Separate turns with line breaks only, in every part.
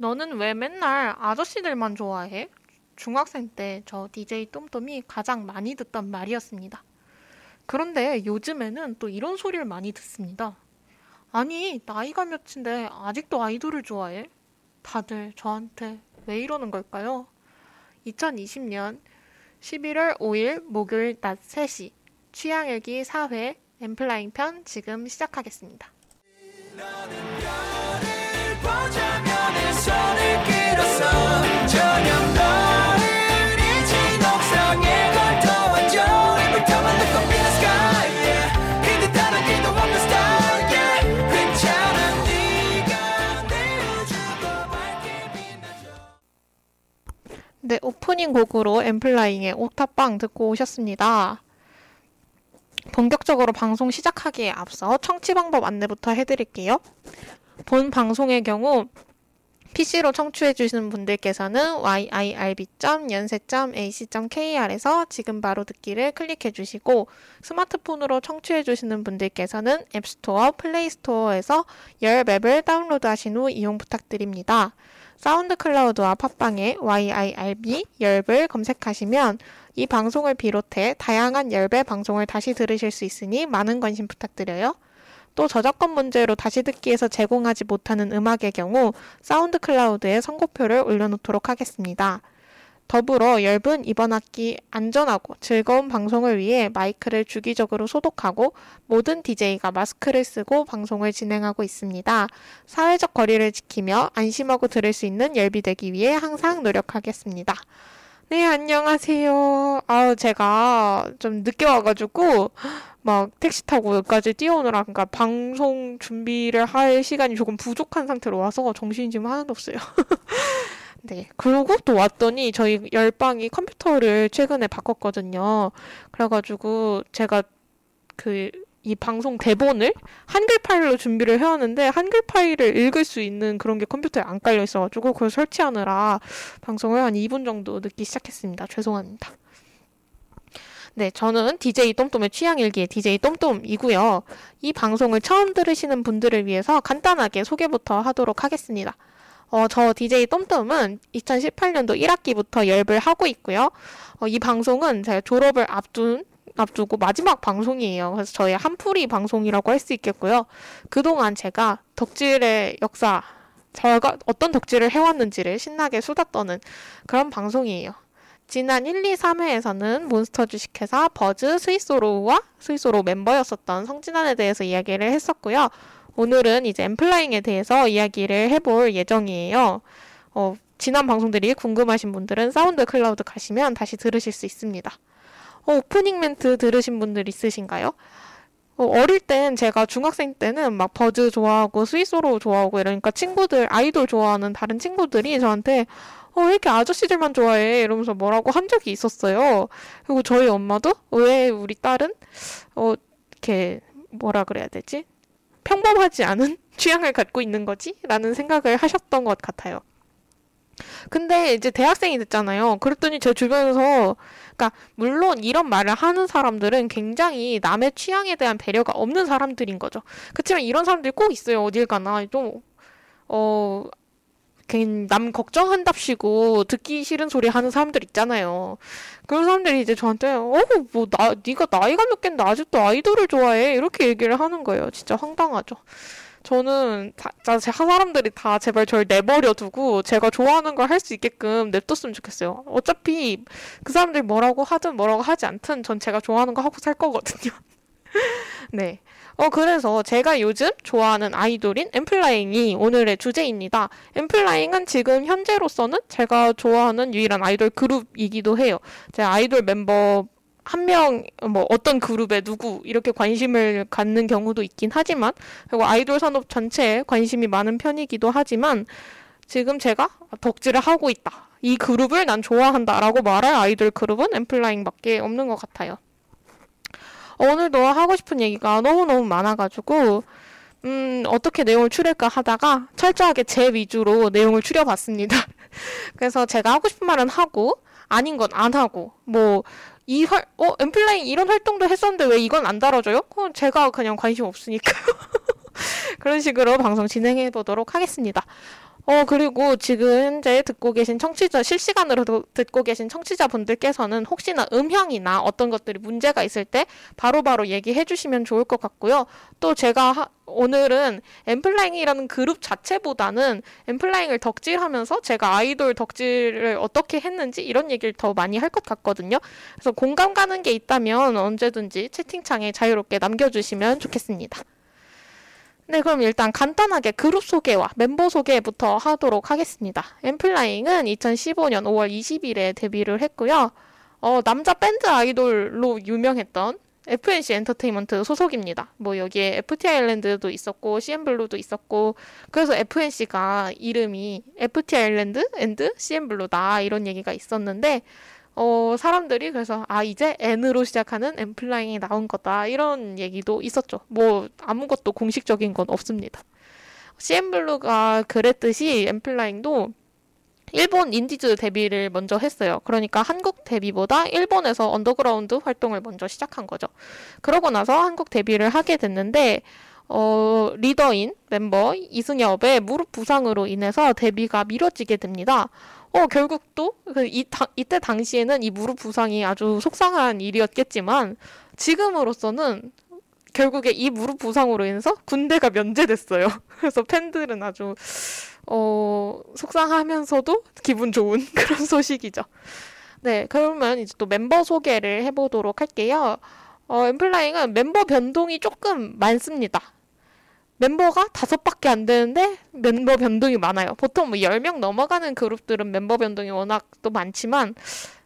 너는 왜 맨날 아저씨들만 좋아해? 중학생 때 저 DJ 똠똠이 가장 많이 듣던 말이었습니다. 그런데 요즘에는 또 이런 소리를 많이 듣습니다. 아니, 나이가 몇인데 아직도 아이돌을 좋아해? 다들 저한테 왜 이러는 걸까요? 2020년 11월 5일 목요일 낮 3시 취향일기 4회 엠플라잉 편 지금 시작하겠습니다. 네 오프닝 곡으로 엠플라잉의 옥탑방 듣고 오셨습니다. 본격적으로 방송 시작하기에 앞서 청취 방법 안내부터 해드릴게요. 본 방송의 경우 PC로 청취해 주시는 분들께서는 yirb.연세.ac.kr에서 지금 바로 듣기를 클릭해 주시고 스마트폰으로 청취해 주시는 분들께서는 앱스토어, 플레이스토어에서 열 맵을 다운로드 하신 후 이용 부탁드립니다. 사운드 클라우드와 팟빵에 YIRB 열을 검색하시면 이 방송을 비롯해 다양한 열배 방송을 다시 들으실 수 있으니 많은 관심 부탁드려요. 또 저작권 문제로 다시 듣기에서 제공하지 못하는 음악의 경우 사운드 클라우드에 선고표를 올려놓도록 하겠습니다. 더불어 열분 이번 학기 안전하고 즐거운 방송을 위해 마이크를 주기적으로 소독하고 모든 DJ가 마스크를 쓰고 방송을 진행하고 있습니다. 사회적 거리를 지키며 안심하고 들을 수 있는 열비 되기 위해 항상 노력하겠습니다. 네, 안녕하세요. 아, 제가 좀 늦게 와가지고, 막 택시 타고 여기까지 뛰어오느라, 그러니까 방송 준비를 할 시간이 조금 부족한 상태로 와서 정신이 지금 하나도 없어요. 네. 그리고 또 왔더니 저희 열방이 컴퓨터를 최근에 바꿨거든요. 그래가지고 제가 그 이 방송 대본을 한글 파일로 준비를 해왔는데 한글 파일을 읽을 수 있는 그런 게 컴퓨터에 안 깔려 있어가지고 그걸 설치하느라 방송을 한 2분 정도 늦기 시작했습니다. 죄송합니다. 네, 저는 DJ 똠똠의 취향일기의 DJ 똠똠이고요. 이 방송을 처음 들으시는 분들을 위해서 간단하게 소개부터 하도록 하겠습니다. 어, 저 DJ 똠똠은 2018년도 1학기부터 열을 하고 있고요. 어, 이 방송은 제가 졸업을 앞둔 앞두고 마지막 방송이에요. 그래서 저의 한풀이 방송이라고 할 수 있겠고요. 그동안 제가 덕질의 역사, 제가 어떤 덕질을 해왔는지를 신나게 수다 떠는 그런 방송이에요. 지난 1, 2, 3회에서는 몬스터 주식회사 버즈 스위스로우와 스위스로 멤버였었던 성진환에 대해서 이야기를 했었고요. 오늘은 이제 엠플라잉에 대해서 이야기를 해볼 예정이에요. 어, 지난 방송들이 궁금하신 분들은 사운드 클라우드 가시면 다시 들으실 수 있습니다. 어, 오프닝 멘트 들으신 분들 있으신가요? 어, 어릴 땐 제가 중학생 때는 막 버즈 좋아하고 스윗소로우 좋아하고 이러니까 친구들 아이돌 좋아하는 다른 친구들이 저한테 어, 왜 이렇게 아저씨들만 좋아해? 이러면서 뭐라고 한 적이 있었어요. 그리고 저희 엄마도 왜 우리 딸은 어, 이렇게 뭐라 그래야 되지? 평범하지 않은 취향을 갖고 있는 거지? 라는 생각을 하셨던 것 같아요. 근데 이제 대학생이 됐잖아요. 그랬더니 제 주변에서 그러니까 물론 이런 말을 하는 사람들은 굉장히 남의 취향에 대한 배려가 없는 사람들인 거죠. 그렇지만 이런 사람들이 꼭 있어요. 어딜 가나 좀 어. 남 걱정한답시고 듣기 싫은 소리 하는 사람들 있잖아요. 그런 사람들이 이제 저한테 어뭐나 네가 나이가 몇 갠데 아직도 아이돌을 좋아해 이렇게 얘기를 하는 거예요. 진짜 황당하죠. 저는 다, 제 사람들이 다 제발 저를 내버려 두고 제가 좋아하는 걸 할 수 있게끔 냅뒀으면 좋겠어요. 어차피 그 사람들이 뭐라고 하든 뭐라고 하지 않든 전 제가 좋아하는 거 하고 살 거거든요. 네. 어, 그래서 제가 요즘 좋아하는 아이돌인 엠플라잉이 오늘의 주제입니다. 엠플라잉은 지금 현재로서는 제가 좋아하는 유일한 아이돌 그룹이기도 해요. 제 아이돌 멤버 한 명, 뭐, 어떤 그룹에 누구, 이렇게 관심을 갖는 경우도 있긴 하지만, 그리고 아이돌 산업 전체에 관심이 많은 편이기도 하지만, 지금 제가 덕질을 하고 있다. 이 그룹을 난 좋아한다. 라고 말할 아이돌 그룹은 엠플라잉 밖에 없는 것 같아요. 오늘도 하고 싶은 얘기가 너무너무 많아가지고, 음, 어떻게 내용을 추릴까 하다가 철저하게 제 위주로 내용을 추려봤습니다. 그래서 제가 하고 싶은 말은 하고, 아닌 건 안 하고, 뭐, 이 활, 어, 엠플라잉 이런 활동도 했었는데 왜 이건 안 다뤄져요? 어, 제가 그냥 관심 없으니까요. 그런 식으로 방송 진행해 보도록 하겠습니다. 어, 그리고 지금 현재 듣고 계신 청취자, 실시간으로 듣고 계신 청취자분들께서는 혹시나 음향이나 어떤 것들이 문제가 있을 때 바로바로 바로 얘기해 주시면 좋을 것 같고요. 또 제가 하, 오늘은 엠플라잉이라는 그룹 자체보다는 엠플라잉을 덕질하면서 제가 아이돌 덕질을 어떻게 했는지 이런 얘기를 더 많이 할 것 같거든요. 그래서 공감 가는 게 있다면 언제든지 채팅창에 자유롭게 남겨주시면 좋겠습니다. 네, 그럼 일단 간단하게 그룹 소개와 멤버 소개부터 하도록 하겠습니다. 엔플라잉은 2015년 5월 20일에 데뷔를 했고요. 어, 남자 밴드 아이돌로 유명했던 FNC 엔터테인먼트 소속입니다. 뭐 여기에 FT 아일랜드도 있었고 CN블루도 있었고 그래서 FNC가 이름이 FT 아일랜드 and CN블루다 이런 얘기가 있었는데 어, 사람들이 그래서 아 이제 N으로 시작하는 엔플라잉이 나온 거다 이런 얘기도 있었죠. 뭐 아무것도 공식적인 건 없습니다. CN블루가 그랬듯이 엔플라잉도 일본 indies 데뷔를 먼저 했어요. 그러니까 한국 데뷔보다 일본에서 언더그라운드 활동을 먼저 시작한 거죠. 그러고 나서 한국 데뷔를 하게 됐는데 어, 리더인 멤버 이승협의 무릎 부상으로 인해서 데뷔가 미뤄지게 됩니다. 어, 결국 또, 그, 이, 다, 이때 당시에는 이 무릎 부상이 아주 속상한 일이었겠지만, 지금으로서는 결국에 이 무릎 부상으로 인해서 군대가 면제됐어요. 그래서 팬들은 아주, 어, 속상하면서도 기분 좋은 그런 소식이죠. 네, 그러면 이제 또 멤버 소개를 해보도록 할게요. 어, 엠플라잉은 멤버 변동이 조금 많습니다. 멤버가 다섯 밖에 안 되는데 멤버 변동이 많아요. 보통 뭐 10명 넘어가는 그룹들은 멤버 변동이 워낙 또 많지만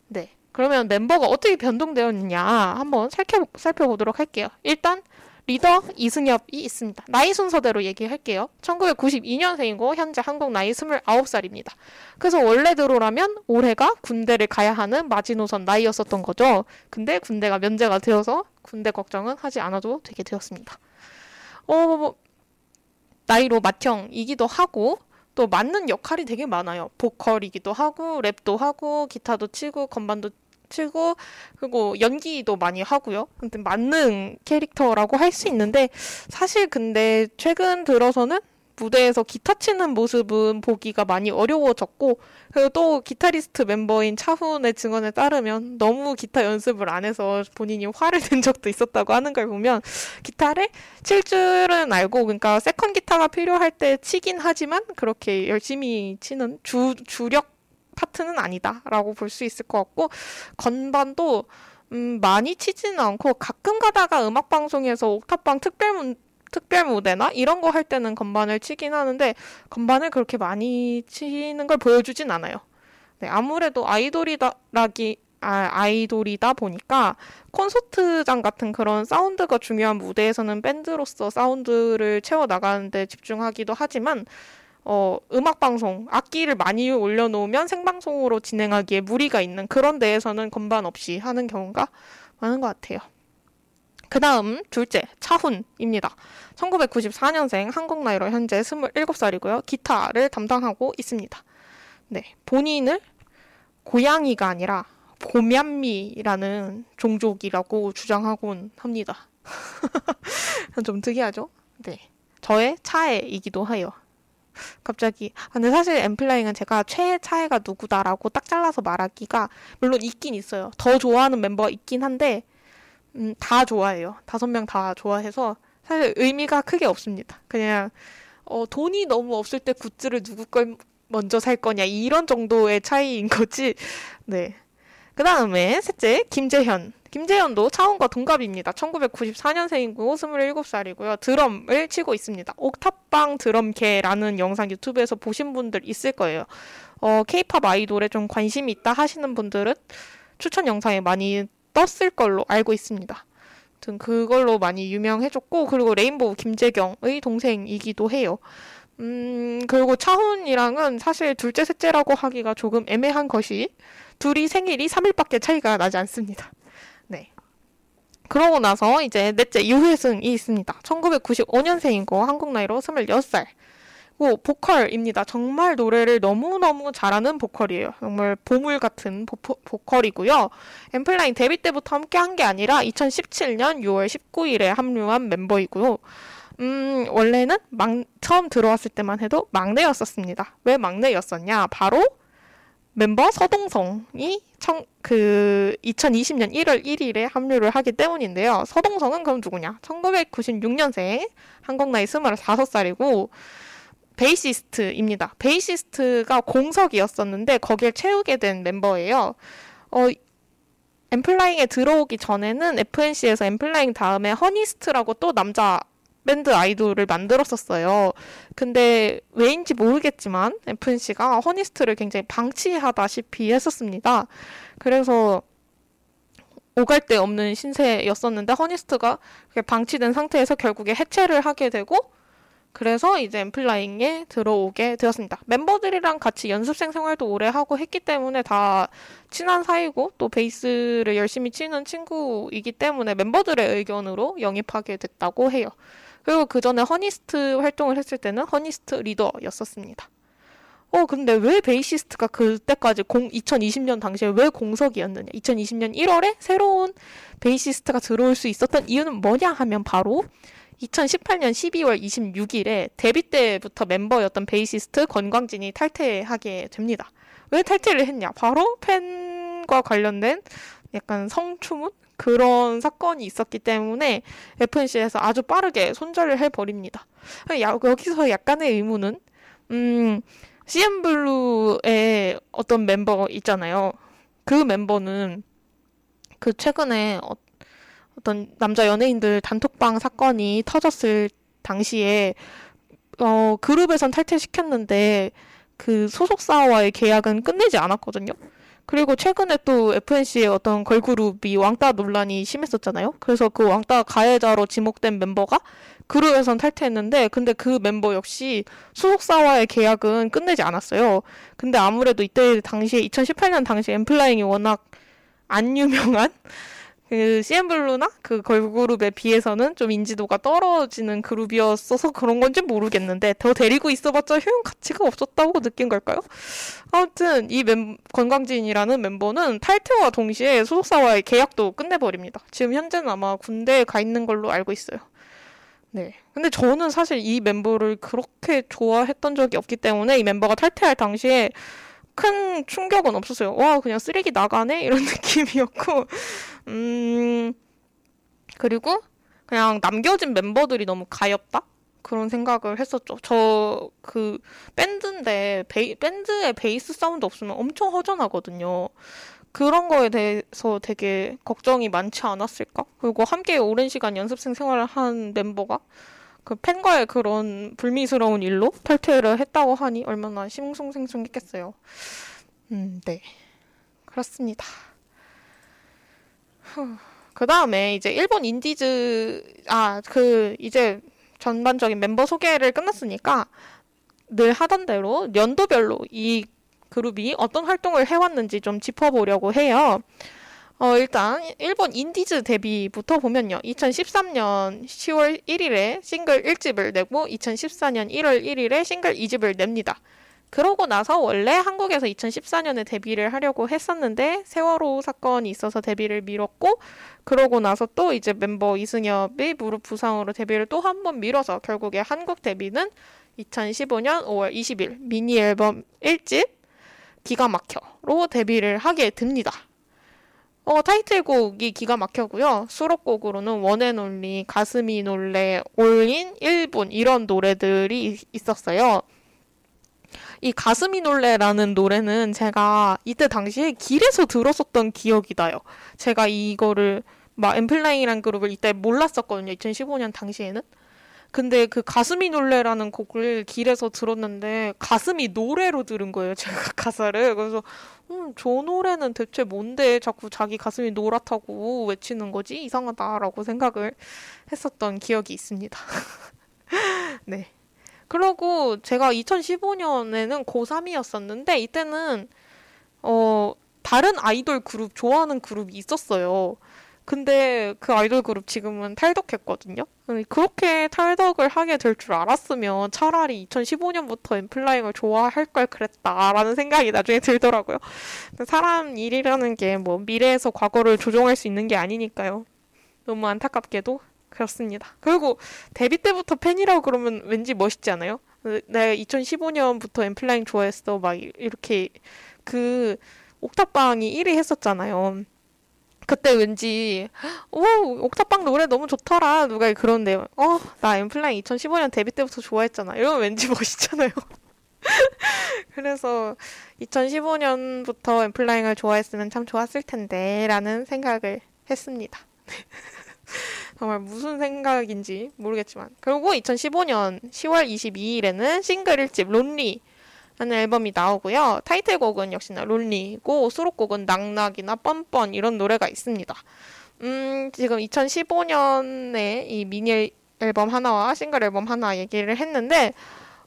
네. 그러면 멤버가 어떻게 변동되었느냐 한번 살펴, 살펴보도록 할게요. 일단 리더 이승엽이 있습니다. 나이 순서대로 얘기할게요. 1992년생이고 현재 한국 나이 29살입니다. 그래서 원래대로라면 올해가 군대를 가야 하는 마지노선 나이였었던 거죠. 근데 군대가 면제가 되어서 군대 걱정은 하지 않아도 되게 되었습니다. 어, 나이로 맏형이기도 하고 또 맞는 역할이 되게 많아요. 보컬이기도 하고 랩도 하고 기타도 치고 건반도 치고 그리고 연기도 많이 하고요. 근데 맞는 캐릭터라고 할 수 있는데 사실 근데 최근 들어서는 무대에서 기타 치는 모습은 보기가 많이 어려워졌고 그리고 또 기타리스트 멤버인 차훈의 증언에 따르면 너무 기타 연습을 안 해서 본인이 화를 낸 적도 있었다고 하는 걸 보면 기타를 칠 줄은 알고 그러니까 second 기타가 필요할 때 치긴 하지만 그렇게 열심히 치는 주 주력 파트는 아니다라고 볼 수 있을 것 같고 건반도 음, 많이 치지는 않고 가끔 가다가 음악 방송에서 옥탑방 특별 특별 무대나 이런 거 할 때는 건반을 치긴 하는데 건반을 그렇게 많이 치는 걸 보여주진 않아요. 네, 아무래도 아이돌이다라기 아, 아이돌이다 보니까 콘서트장 같은 그런 사운드가 중요한 무대에서는 밴드로서 사운드를 채워 나가는데 집중하기도 하지만 어, 음악 방송 악기를 많이 올려놓으면 생방송으로 진행하기에 무리가 있는 그런 데에서는 건반 없이 하는 경우가 많은 것 같아요. 그 다음 둘째 차훈입니다. 1994년생 한국 나이로 현재 27살이고요. 기타를 담당하고 있습니다. 네, 본인을 고양이가 아니라 보면미라는 종족이라고 주장하곤 합니다. 좀 특이하죠? 네. 저의 차애이기도 해요. 갑자기 아, 근데 사실 엠플라잉은 제가 최애 차애가 누구다라고 딱 잘라서 말하기가 물론 있긴 있어요. 더 좋아하는 멤버가 있긴 한데 음, 다 좋아해요. 다섯 명 다 좋아해서 사실 의미가 크게 없습니다. 그냥 어, 돈이 너무 없을 때 굿즈를 누구 걸 먼저 살 거냐 이런 정도의 차이인 거지. 네. 그 다음에 셋째 김재현. 김재현도 차원과 동갑입니다. 1994년생이고 27살이고요. 드럼을 치고 있습니다. 옥탑방 드럼캐라는 영상 유튜브에서 보신 분들 있을 거예요. 어, 케이팝 아이돌에 좀 관심이 있다 하시는 분들은 추천 영상에 많이 떴을 걸로 알고 있습니다. 등 그걸로 많이 유명해졌고 그리고 레인보우 김재경의 동생이기도 해요. 음, 그리고 차훈이랑은 사실 둘째, 셋째라고 하기가 조금 애매한 것이 둘이 생일이 3일밖에 차이가 나지 않습니다. 네. 그러고 나서 이제 넷째 유혜승이 있습니다. 1995년생이고 한국 나이로 26살. 고 보컬입니다. 정말 노래를 너무너무 잘하는 보컬이에요. 정말 보물 같은 보, 보컬이고요. 엠플라인 데뷔 때부터 함께 한 게 아니라 2017년 6월 19일에 합류한 멤버이고요. 음, 원래는 막, 처음 들어왔을 때만 해도 막내였었습니다. 왜 막내였었냐? 바로 멤버 서동성이 청, 그 2020년 1월 1일에 합류를 하기 때문인데요. 서동성은 그럼 누구냐? 1996년생, 한국 나이 25살이고, 베이시스트입니다. 베이시스트가 공석이었었는데, 거길 채우게 된 멤버예요. 어, 엔플라잉에 들어오기 전에는 FNC에서 엔플라잉 다음에 허니스트라고 또 남자 밴드 아이돌을 만들었었어요. 근데 왜인지 모르겠지만 FNC가 허니스트를 굉장히 방치하다시피 했었습니다. 그래서 오갈 데 없는 신세였었는데 허니스트가 방치된 상태에서 결국에 해체를 하게 되고 그래서 이제 엔플라잉에 들어오게 되었습니다. 멤버들이랑 같이 연습생 생활도 오래 하고 했기 때문에 다 친한 사이고 또 베이스를 열심히 치는 친구이기 때문에 멤버들의 의견으로 영입하게 됐다고 해요. 그리고 그 전에 허니스트 활동을 했을 때는 허니스트 리더였었습니다. 어, 근데 왜 베이시스트가 그때까지 공, 2020년 당시에 왜 공석이었느냐? 2020년 1월에 새로운 베이시스트가 들어올 수 있었던 이유는 뭐냐 하면 바로 2018년 12월 26일에 데뷔 때부터 멤버였던 베이시스트 권광진이 탈퇴하게 됩니다. 왜 탈퇴를 했냐? 바로 팬과 관련된 약간 성추문? 그런 사건이 있었기 때문에 FNC에서 아주 빠르게 손절을 해버립니다. 여기서 약간의 의문은, 음, CN블루의 어떤 멤버 있잖아요. 그 멤버는 그 최근에 어, 어떤 남자 연예인들 단톡방 사건이 터졌을 당시에 어, 그룹에선 탈퇴시켰는데 그 소속사와의 계약은 끝내지 않았거든요. 그리고 최근에 또 FNC의 어떤 걸그룹이 왕따 논란이 심했었잖아요. 그래서 그 왕따 가해자로 지목된 멤버가 그룹에선 탈퇴했는데, 근데 그 멤버 역시 소속사와의 계약은 끝내지 않았어요. 근데 아무래도 이때 당시에 2018년 당시에 엠플라잉이 워낙 안 유명한 그 CN블루나 그 걸그룹에 비해서는 좀 인지도가 떨어지는 그룹이었어서 그런 건지 모르겠는데 더 데리고 있어봤자 효용 가치가 없었다고 느낀 걸까요? 아무튼 이 멤, 권광진이라는 멤버는 탈퇴와 동시에 소속사와의 계약도 끝내버립니다. 지금 현재는 아마 군대에 가 있는 걸로 알고 있어요. 네. 근데 저는 사실 이 멤버를 그렇게 좋아했던 적이 없기 때문에 이 멤버가 탈퇴할 당시에 큰 충격은 없었어요. 와, 그냥 쓰레기 나가네? 이런 느낌이었고, 음, 그리고 그냥 남겨진 멤버들이 너무 가엽다? 그런 생각을 했었죠. 저, 그, 밴드인데, 베이, 밴드에 베이스 사운드 없으면 엄청 허전하거든요. 그런 거에 대해서 되게 걱정이 많지 않았을까? 그리고 함께 오랜 시간 연습생 생활을 한 멤버가 그 팬과의 그런 불미스러운 일로 탈퇴를 했다고 하니 얼마나 싱숭생숭했겠어요. 음, 네. 그렇습니다. 그 다음에 이제 일본 indies, 아, 그, 이제 전반적인 멤버 소개를 끝났으니까 늘 하던 대로 연도별로 이 그룹이 어떤 활동을 해왔는지 좀 짚어보려고 해요. 어, 일단 일본 indies 데뷔부터 보면요. 2013년 10월 1일에 싱글 1집을 내고 2014년 1월 1일에 싱글 2집을 냅니다. 그러고 나서 원래 한국에서 2014년에 데뷔를 하려고 했었는데 세월호 사건이 있어서 데뷔를 미뤘고 그러고 나서 또 이제 멤버 이승엽이 무릎 부상으로 데뷔를 또 한 번 미뤄서 결국에 한국 데뷔는 2015년 5월 20일 미니 앨범 1집 기가 막혀로 데뷔를 하게 됩니다. 어, 타이틀곡이 기가 막혀고요. 수록곡으로는 원앤올리, 가슴이 놀래, 올인, 1분 이런 노래들이 있었어요. 이 가슴이 놀래라는 노래는 제가 이때 당시에 길에서 들었었던 기억이 나요. 제가 이거를 막 엠플라잉이란 그룹을 이때 몰랐었거든요. 2015년 당시에는. 근데 그 가슴이 놀래라는 곡을 길에서 들었는데 가슴이 노래로 들은 거예요. 제가 가사를. 그래서 음, 저 노래는 대체 뭔데 자꾸 자기 가슴이 노랗다고 외치는 거지? 이상하다라고 생각을 했었던 기억이 있습니다. 네. 그리고 제가 2015년에는 고3이었었는데 이때는 어 다른 아이돌 그룹 좋아하는 그룹이 있었어요. 근데 그 아이돌 그룹 지금은 탈덕했거든요. 그렇게 탈덕을 하게 될 줄 알았으면 차라리 2015년부터 엠플라잉을 좋아할 걸 그랬다라는 생각이 나중에 들더라고요. 사람 일이라는 게 뭐 미래에서 과거를 조종할 수 있는 게 아니니까요. 너무 안타깝게도 그렇습니다. 그리고 데뷔 때부터 팬이라고 그러면 왠지 멋있지 않아요? 내가 2015년부터 엠플라잉 좋아했어. 막 이렇게 그 옥탑방이 1위 했었잖아요. 그때 왠지 오 옥탑방 노래 너무 좋더라. 누가 그런데 어나 엠플라잉 2015년 데뷔 때부터 좋아했잖아. 이러면 왠지 멋있잖아요. 그래서 2015년부터 엠플라잉을 좋아했으면 참 좋았을 텐데 라는 생각을 했습니다. 정말 무슨 생각인지 모르겠지만. 그리고 2015년 10월 22일에는 싱글 1집 론리 라는 앨범이 나오고요. 타이틀곡은 역시나 론리고 수록곡은 낙낙이나 뻔뻔 이런 노래가 있습니다. 음, 지금 2015년에 이 미니 앨범 하나와 싱글 앨범 하나 얘기를 했는데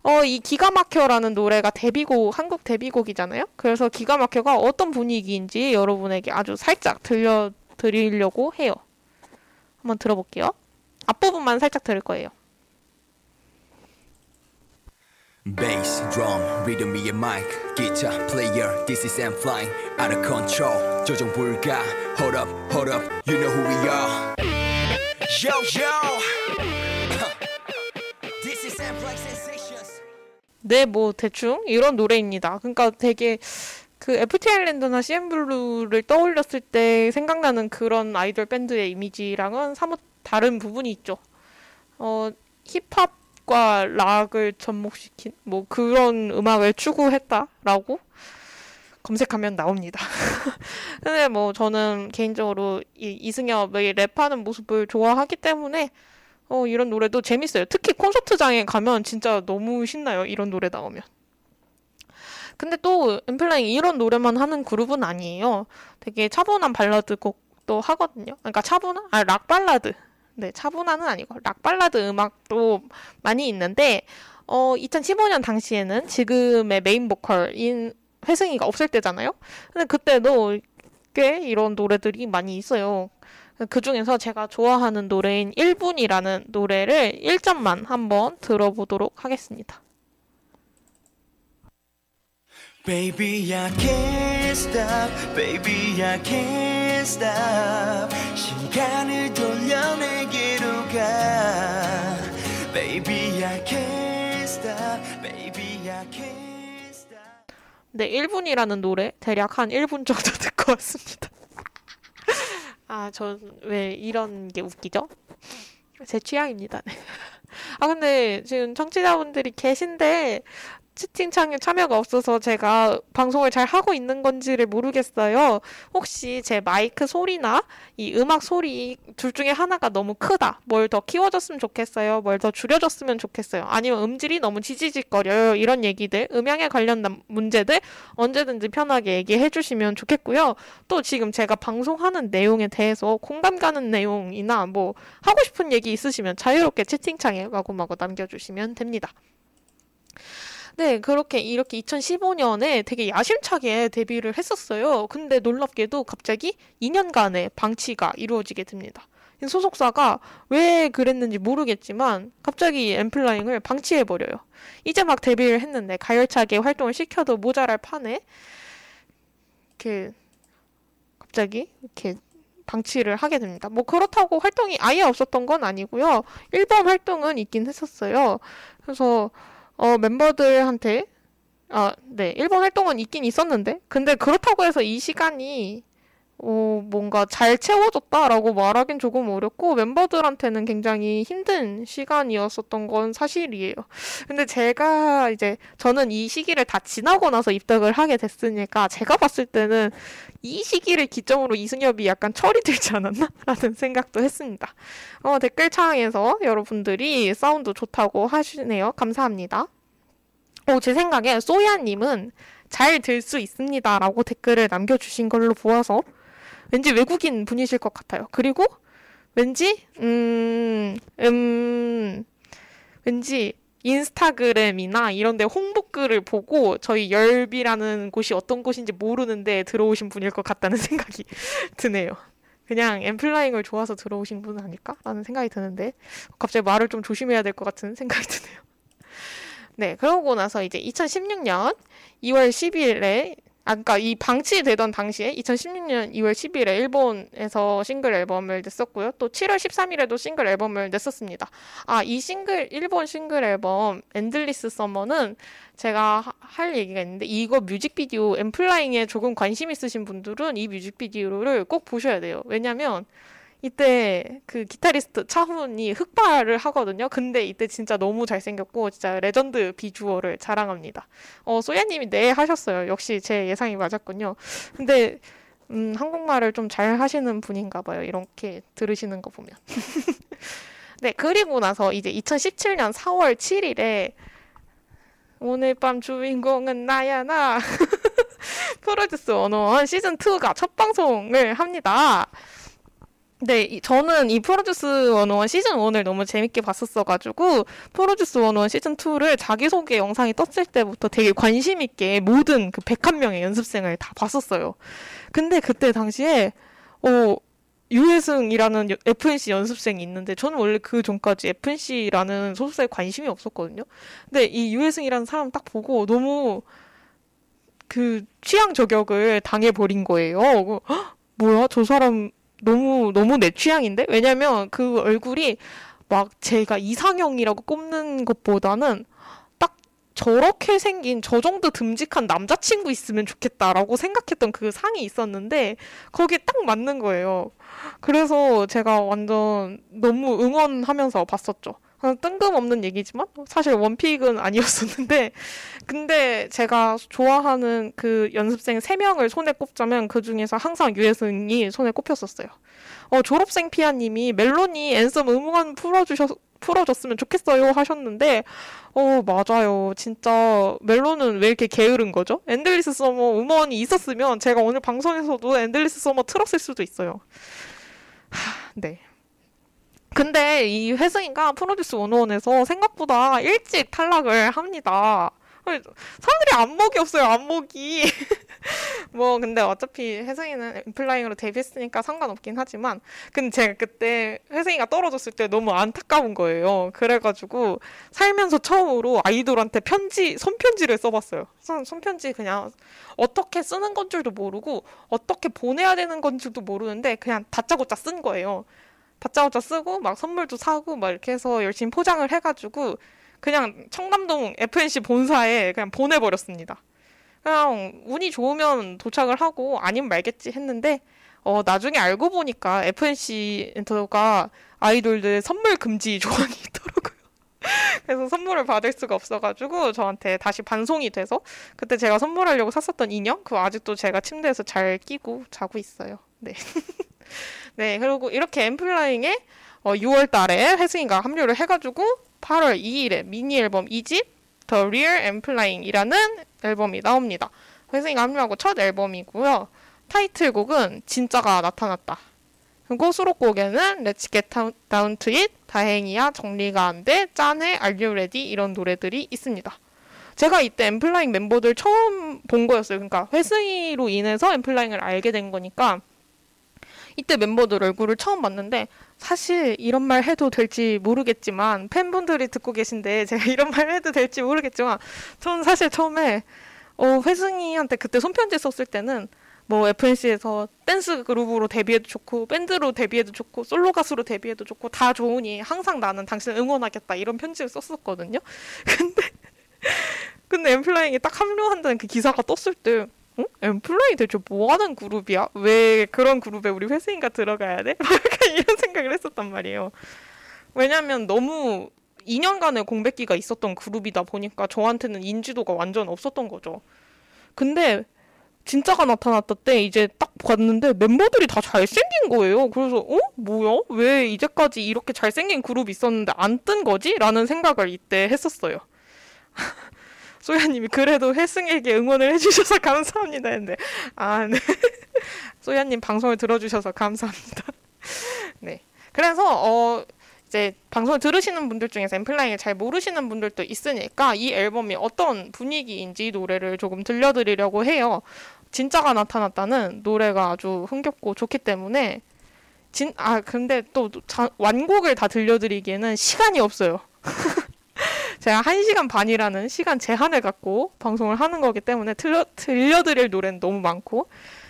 어, 이 기가 막혀라는 노래가 데뷔곡, 한국 데뷔곡이잖아요? 그래서 기가 막혀가 어떤 분위기인지 여러분에게 아주 살짝 들려드리려고 해요. 한번 들어볼게요. 앞부분만 살짝 들을 거예요. Bass, drum, rhythm 위에 mic, guitar, player, this is I'm flying out of control. 조정 불가, hold up, hold up, you know who we are. Yo yo, this is I'm flying sensations. 네, 뭐 대충 이런 노래입니다. 그러니까 되게 그 FT 아일랜드나 CM 블루를 떠올렸을 때 생각나는 그런 아이돌 밴드의 이미지랑은 사뭇 다른 부분이 있죠. 어, 힙합 과 락을 접목시킨 뭐 그런 음악을 추구했다라고 검색하면 나옵니다. 근데 뭐 저는 개인적으로 이 이승협의 랩하는 모습을 좋아하기 때문에 어, 이런 노래도 재밌어요. 특히 콘서트장에 가면 진짜 너무 신나요. 이런 노래 나오면. 근데 또 N.Flying 이런 노래만 하는 그룹은 아니에요. 되게 차분한 발라드 곡도 하거든요. 그러니까 차분한 아 락 발라드. 네, 차분한은 아니고 락 발라드 음악도 많이 있는데 어 2015년 당시에는 지금의 메인 보컬인 회승이가 없을 때잖아요. 근데 그때도 꽤 이런 노래들이 많이 있어요. 그 중에서 제가 좋아하는 노래인 1분이라는 노래를 1절만 한번 들어보도록 하겠습니다. Baby I can't stop Baby I can't stop 시간을 돌려 가 Baby I can't stop Baby I can't stop 네 1분이라는 노래 대략 한 1분 정도 듣고 왔습니다 아 전 왜 이런 게 웃기죠? 제 취향입니다 네. 아 근데 지금 청취자분들이 계신데 채팅창에 참여가 없어서 제가 방송을 잘 하고 있는 건지를 모르겠어요. 혹시 제 마이크 소리나 이 음악 소리 둘 중에 하나가 너무 크다. 뭘 더 키워줬으면 좋겠어요. 뭘 더 줄여줬으면 좋겠어요. 아니면 음질이 너무 지지직거려요. 이런 얘기들, 음향에 관련된 문제들 언제든지 편하게 얘기해 주시면 좋겠고요. 또 지금 제가 방송하는 내용에 대해서 공감 가는 내용이나 뭐 하고 싶은 얘기 있으시면 자유롭게 채팅창에 마구마구 남겨주시면 됩니다. 네, 그렇게 이렇게 2015년에 되게 야심차게 데뷔를 했었어요. 근데 놀랍게도 갑자기 2년간의 방치가 이루어지게 됩니다. 소속사가 왜 그랬는지 모르겠지만 갑자기 엠플라잉을 방치해버려요. 이제 막 데뷔를 했는데 가열차게 활동을 시켜도 모자랄 판에 이렇게 갑자기 이렇게 방치를 하게 됩니다. 뭐 그렇다고 활동이 아예 없었던 건 아니고요. 일본 활동은 있긴 했었어요. 그래서 어, 멤버들한테 아, 네. 일본 활동은 있긴 있었는데 근데 그렇다고 해서 이 시간이 어, 뭔가 잘 채워졌다라고 말하긴 조금 어렵고 멤버들한테는 굉장히 힘든 시간이었었던 건 사실이에요. 근데 제가 이제 저는 이 시기를 다 지나고 나서 입덕을 하게 됐으니까 제가 봤을 때는 이 시기를 기점으로 이승엽이 약간 철이 들지 않았나? 라는 생각도 했습니다. 어, 댓글창에서 여러분들이 사운드 좋다고 하시네요. 감사합니다. 어, 제 생각에 소야님은 잘 들 수 있습니다. 라고 댓글을 남겨주신 걸로 보아서 왠지 외국인 분이실 것 같아요. 그리고 왠지 음, 음, 왠지 인스타그램이나 이런 데 홍보글을 보고 저희 열비라는 곳이 어떤 곳인지 모르는데 들어오신 분일 것 같다는 생각이 드네요. 그냥 엠플라잉을 좋아서 들어오신 분은 아닐까? 라는 생각이 드는데 갑자기 말을 좀 조심해야 될 것 같은 생각이 드네요. 네, 그러고 나서 이제 2016년 2월 10일에 아까 이 방치되던 당시에 2016년 2월 10일에 일본에서 싱글 앨범을 냈었고요. 또 7월 13일에도 싱글 앨범을 냈었습니다. 아, 이 싱글 일본 싱글 앨범 Endless Summer는 제가 하, 할 얘기가 있는데 이거 뮤직비디오 N.Flying에 조금 관심 있으신 분들은 이 뮤직비디오를 꼭 보셔야 돼요. 왜냐면 이때 그 기타리스트 차훈이 흑발을 하거든요. 근데 이때 진짜 너무 잘생겼고 진짜 레전드 비주얼을 자랑합니다. 어, 소야님이 네 하셨어요. 역시 제 예상이 맞았군요. 근데 음, 한국말을 좀 잘 하시는 분인가 봐요. 이렇게 들으시는 거 보면. 네, 그리고 나서 이제 2017년 4월 7일에 오늘 밤 주인공은 나야 나 프로듀스 101 시즌 2가 첫 방송을 합니다. 네, 저는 이 프로듀스 101 시즌 1을 너무 재밌게 봤었어가지고, 프로듀스 101 시즌 2를 자기소개 영상이 떴을 때부터 되게 관심있게 모든 그 101명의 연습생을 다 봤었어요. 근데 그때 당시에, 어, 유해승이라는 FNC 연습생이 있는데, 저는 원래 그 전까지 FNC라는 소속사에 관심이 없었거든요. 근데 이 유해승이라는 사람 딱 보고 너무 그 취향 저격을 당해 버린 거예요. 헉, 뭐야, 저 사람 너무 너무 내 취향인데 왜냐면 그 얼굴이 막 제가 이상형이라고 꼽는 것보다는 딱 저렇게 생긴 저 정도 듬직한 남자친구 있으면 좋겠다라고 생각했던 그 상이 있었는데 거기에 딱 맞는 거예요. 그래서 제가 완전 너무 응원하면서 봤었죠. 뜬금없는 얘기지만 사실 원픽은 아니었었는데 근데 제가 좋아하는 그 연습생 3명을 손에 꼽자면 그 중에서 항상 유혜승이 손에 꼽혔었어요. 어, 졸업생 피아님이 멜론이 엔썸 음원 풀어주셨 풀어줬으면 좋겠어요 하셨는데 어 맞아요 진짜 멜론은 왜 이렇게 게으른 거죠? Endless Summer 음원이 있었으면 제가 오늘 방송에서도 Endless Summer 틀었을 수도 있어요. 하, 네 근데 이 회승이가 프로듀스 101에서 생각보다 일찍 탈락을 합니다. 사람들이 안목이 없어요, 안목이. 뭐, 근데 어차피 회승이는 N.Flying으로 데뷔했으니까 상관없긴 하지만, 근데 제가 그때 혜승이가 떨어졌을 때 너무 안타까운 거예요. 그래가지고, 살면서 처음으로 아이돌한테 편지, 손편지를 써봤어요. 손, 손편지 그냥 어떻게 쓰는 건 줄도 모르고, 어떻게 보내야 되는 건 줄도 모르는데, 그냥 다짜고짜 쓴 거예요. 다짜고짜 쓰고 막 선물도 사고 막 이렇게 해서 열심히 포장을 해가지고 그냥 청담동 FNC 본사에 그냥 보내버렸습니다. 그냥 운이 좋으면 도착을 하고 아니면 말겠지 했는데 어 나중에 알고 보니까 FNC 엔터가 아이돌들 선물 금지 조항이 있더라고요. 그래서 선물을 받을 수가 없어가지고 저한테 다시 반송이 돼서 그때 제가 선물하려고 샀었던 인형 그거 아직도 제가 침대에서 잘 끼고 자고 있어요. 네. 네, 그리고 이렇게 엠플라잉에 어, 6월 달에 회승이가 합류를 해가지고 8월 2일에 미니 앨범 2집 The Real Emplying이라는 앨범이 나옵니다. 회승이가 합류하고 첫 앨범이고요. 타이틀곡은 진짜가 나타났다. 그리고 수록곡에는 Let's Get Down to It, 다행이야, 정리가 안 돼, 짠해, Are You Ready 이런 노래들이 있습니다. 제가 이때 엠플라잉 멤버들 처음 본 거였어요. 그러니까 회승이로 인해서 엠플라잉을 알게 된 거니까 이때 멤버들 얼굴을 처음 봤는데 사실 이런 말 해도 될지 모르겠지만 팬분들이 듣고 계신데 제가 이런 말 해도 될지 모르겠지만 저는 사실 처음에 어, 회승이한테 그때 손편지 썼을 때는 뭐 FNC에서 댄스 그룹으로 데뷔해도 좋고 밴드로 데뷔해도 좋고 솔로 가수로 데뷔해도 좋고 다 좋으니 항상 나는 당신을 응원하겠다 이런 편지를 썼었거든요. 근데 근데 N.Flying이 딱 합류한다는 그 기사가 떴을 때 어? 엠플라이 대체 뭐 하는 그룹이야? 왜 그런 그룹에 우리 회승이가 들어가야 돼? 약간 이런 생각을 했었단 말이에요. 왜냐면 너무 2년간의 공백기가 있었던 그룹이다 보니까 저한테는 인지도가 완전 없었던 거죠. 근데 진짜가 나타났을 때 이제 딱 봤는데 멤버들이 다 잘생긴 거예요. 그래서 어? 뭐야? 왜 이제까지 이렇게 잘생긴 그룹이 있었는데 안 뜬 거지? 라는 생각을 이때 했었어요. 소야님이 그래도 혜승에게 응원을 해주셔서 감사합니다 했는데 아 네. 소야님 방송을 들어주셔서 감사합니다. 네. 그래서 어 이제 방송을 들으시는 분들 중에서 엠플라잉을 잘 모르시는 분들도 있으니까 이 앨범이 어떤 분위기인지 노래를 조금 들려드리려고 해요. 진짜가 나타났다는 노래가 아주 흥겹고 좋기 때문에 진, 아, 근데 또 자, 완곡을 다 들려드리기에는 시간이 없어요. 제가 1시간 반이라는 시간 제한을 갖고 방송을 하는 거기 때문에 들려, 들려드릴 노래는 너무 많고.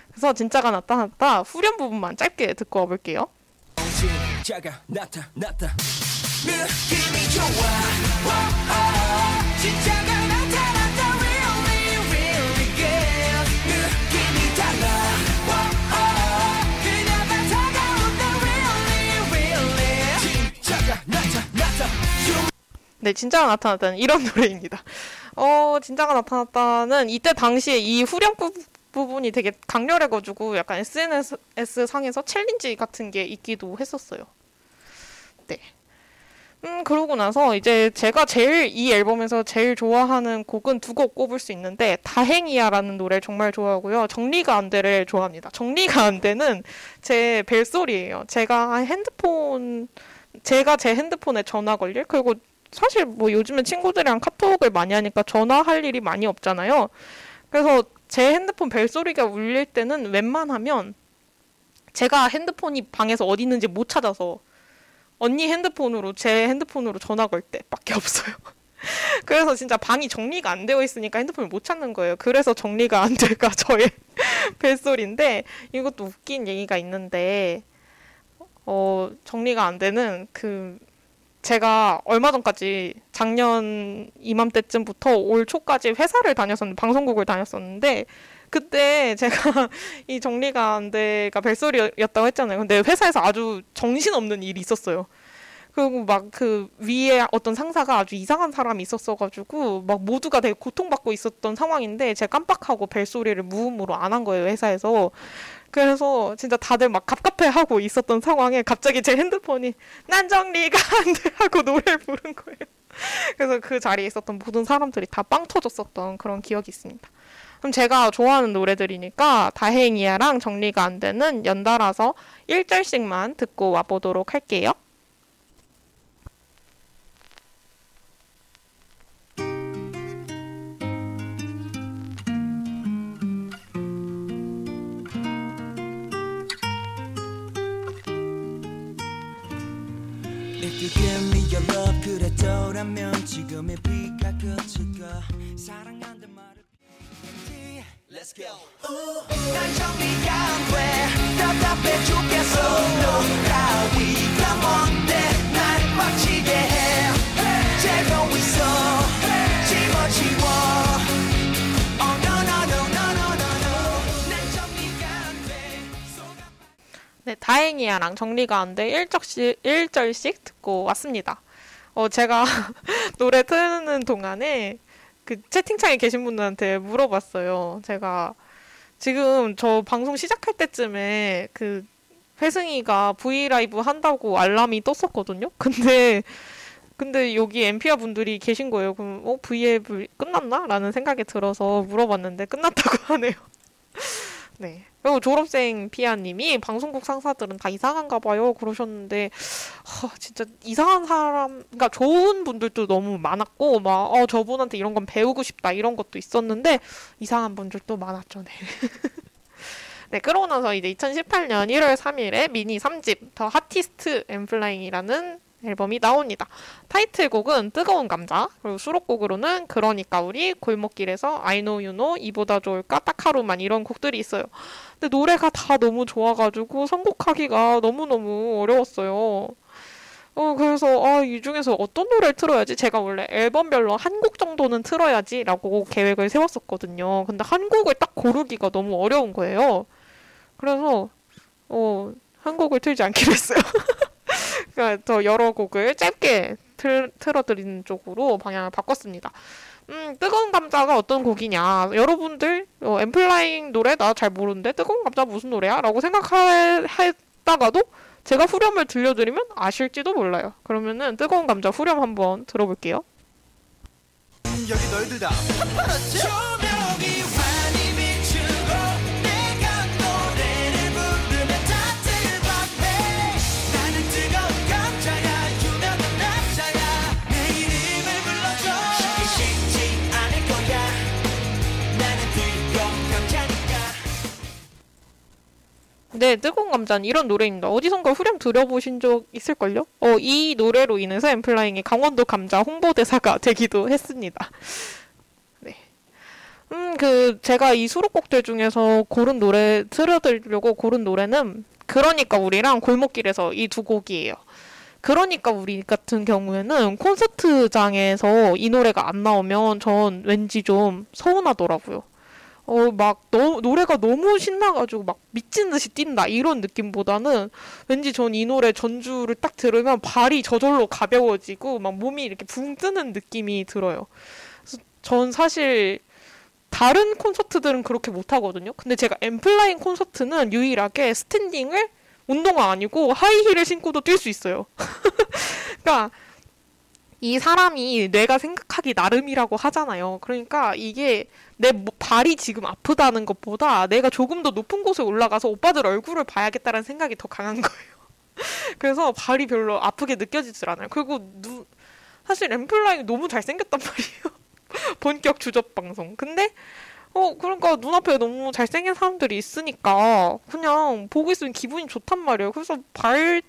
그래서 진짜가 나타났다. 후렴 부분만 짧게 듣고 와볼게요. 진짜가 나타났다. 느낌이 좋아. 진짜가 네 진짜가 나타났다는 이런 노래입니다 어 진짜가 나타났다는 이때 당시에 이 후렴 부분이 되게 강렬해가지고 약간 SNS 상에서 챌린지 같은 게 있기도 했었어요. 네. 음, 그러고 나서 이제 제가 제일 이 앨범에서 제일 좋아하는 곡은 두 곡 꼽을 수 있는데 다행이야라는 노래 정말 좋아하고요. 정리가 안 돼를 좋아합니다. 정리가 안 돼는 제 벨소리예요. 제가 핸드폰 제가 제 핸드폰에 전화 걸릴 그리고 사실 뭐 요즘에 친구들이랑 카톡을 많이 하니까 전화할 일이 많이 없잖아요. 그래서 제 핸드폰 벨소리가 울릴 때는 웬만하면 제가 핸드폰이 방에서 어디 있는지 못 찾아서 언니 핸드폰으로 제 핸드폰으로 전화 걸 때밖에 없어요. 그래서 진짜 방이 정리가 안 되어 있으니까 핸드폰을 못 찾는 거예요. 그래서 정리가 안 될까 저의 벨소리인데 이것도 웃긴 얘기가 있는데 어 정리가 안 되는 그 제가 얼마 전까지 작년 이맘때쯤부터 올 초까지 회사를 다녔었는데 방송국을 다녔었는데 그때 제가 이 정리가 안 돼가 벨소리였다고 했잖아요. 근데 회사에서 아주 정신없는 일이 있었어요. 그리고 막 그 위에 어떤 상사가 아주 이상한 사람이 있었어가지고 막 모두가 되게 고통받고 있었던 상황인데 제가 깜빡하고 벨소리를 무음으로 안 한 거예요 회사에서 그래서 진짜 다들 막 갑갑해하고 있었던 상황에 갑자기 제 핸드폰이 난 정리가 안 돼 하고 노래를 부른 거예요. 그래서 그 자리에 있었던 모든 사람들이 다 빵 터졌었던 그런 기억이 있습니다. 그럼 제가 좋아하는 노래들이니까 다행이야랑 정리가 안 되는 연달아서 1절씩만 듣고 와보도록 할게요. 그랬더라면 지금의 비가 그칠까 사랑한다 말을 Let's go. 난 정리가 안돼. 답답해 죽겠어. 너 따위가 뭔데 날 빡치게 해. 재고 있어. 집어치워. 네, 다행이야랑 정리가 안 돼. 1절씩, 1절씩 듣고 왔습니다. 어, 제가 노래 트는 동안에 그 채팅창에 계신 분들한테 물어봤어요. 제가 지금 저 방송 시작할 때쯤에 그 회승이가 브이라이브 한다고 알람이 떴었거든요. 근데 근데 여기 엠피아 분들이 계신 거예요. 그럼 어 브이앱 끝났나? 라는 생각이 들어서 물어봤는데 끝났다고 하네요. 네. 그리고 졸업생 피아님이 방송국 상사들은 다 이상한가 봐요 그러셨는데 하, 진짜 이상한 사람 그러니까 좋은 분들도 너무 많았고 막 어, 저분한테 이런 건 배우고 싶다 이런 것도 있었는데 이상한 분들도 많았죠 네. 네, 그러고 나서 이제 2018년 1월 3일에 미니 3집 더 하티스트 엠플라잉이라는 앨범이 나옵니다. 타이틀곡은 뜨거운 감자, 그리고 수록곡으로는 그러니까 우리 골목길에서 I know you know 이보다 좋을까 딱 하루만 이런 곡들이 있어요. 근데 노래가 다 너무 좋아가지고 선곡하기가 너무너무 어려웠어요. 어, 그래서, 아, 이 중에서 어떤 노래를 틀어야지? 제가 원래 앨범별로 한 곡 정도는 틀어야지 라고 계획을 세웠었거든요. 근데 한 곡을 딱 고르기가 너무 어려운 거예요. 그래서, 어, 한 곡을 틀지 않기로 했어요. 그러니까 더 여러 곡을 짧게 틀, 틀어드리는 쪽으로 방향을 바꿨습니다. 음, 뜨거운 감자가 어떤 곡이냐. 여러분들, 어, 엠플라잉 노래 나 잘 모르는데 뜨거운 감자 무슨 노래야? 라고 생각했다가도 제가 후렴을 들려드리면 아실지도 몰라요. 그러면은 뜨거운 감자 후렴 한번 들어볼게요. 여기 너희들 다 네, 뜨거운 감자는 이런 노래입니다. 어디선가 후렴 들어보신 적 있을걸요? 어, 이 노래로 인해서 엠플라잉이 강원도 감자 홍보대사가 되기도 했습니다. 네. 음, 그, 제가 이 수록곡들 중에서 고른 노래, 틀어드리려고 고른 노래는 그러니까 우리랑 골목길에서 이 두 곡이에요. 그러니까 우리 같은 경우에는 콘서트장에서 이 노래가 안 나오면 전 왠지 좀 서운하더라고요. 어, 막, 너, 노래가 너무 신나가지고 막 미친 듯이 뛴다. 이런 느낌보다는 왠지 전 이 노래 전주를 딱 들으면 발이 저절로 가벼워지고 막 몸이 이렇게 붕 뜨는 느낌이 들어요. 그래서 전 사실 다른 콘서트들은 그렇게 못하거든요. 근데 제가 엠플라잉 콘서트는 유일하게 스탠딩을 운동화 아니고 하이힐을 신고도 뛸 수 있어요. 그러니까 이 사람이 뇌가 생각하기 나름이라고 하잖아요. 그러니까 이게 내 발이 지금 아프다는 것보다 내가 조금 더 높은 곳에 올라가서 오빠들 얼굴을 봐야겠다는 생각이 더 강한 거예요. 그래서 발이 별로 아프게 느껴지질 않아요. 그리고 누, 사실 엠플라잉이 너무 잘생겼단 말이에요. 본격 주접 방송. 근데 어 그러니까 눈앞에 너무 잘생긴 사람들이 있으니까 그냥 보고 있으면 기분이 좋단 말이에요. 그래서 발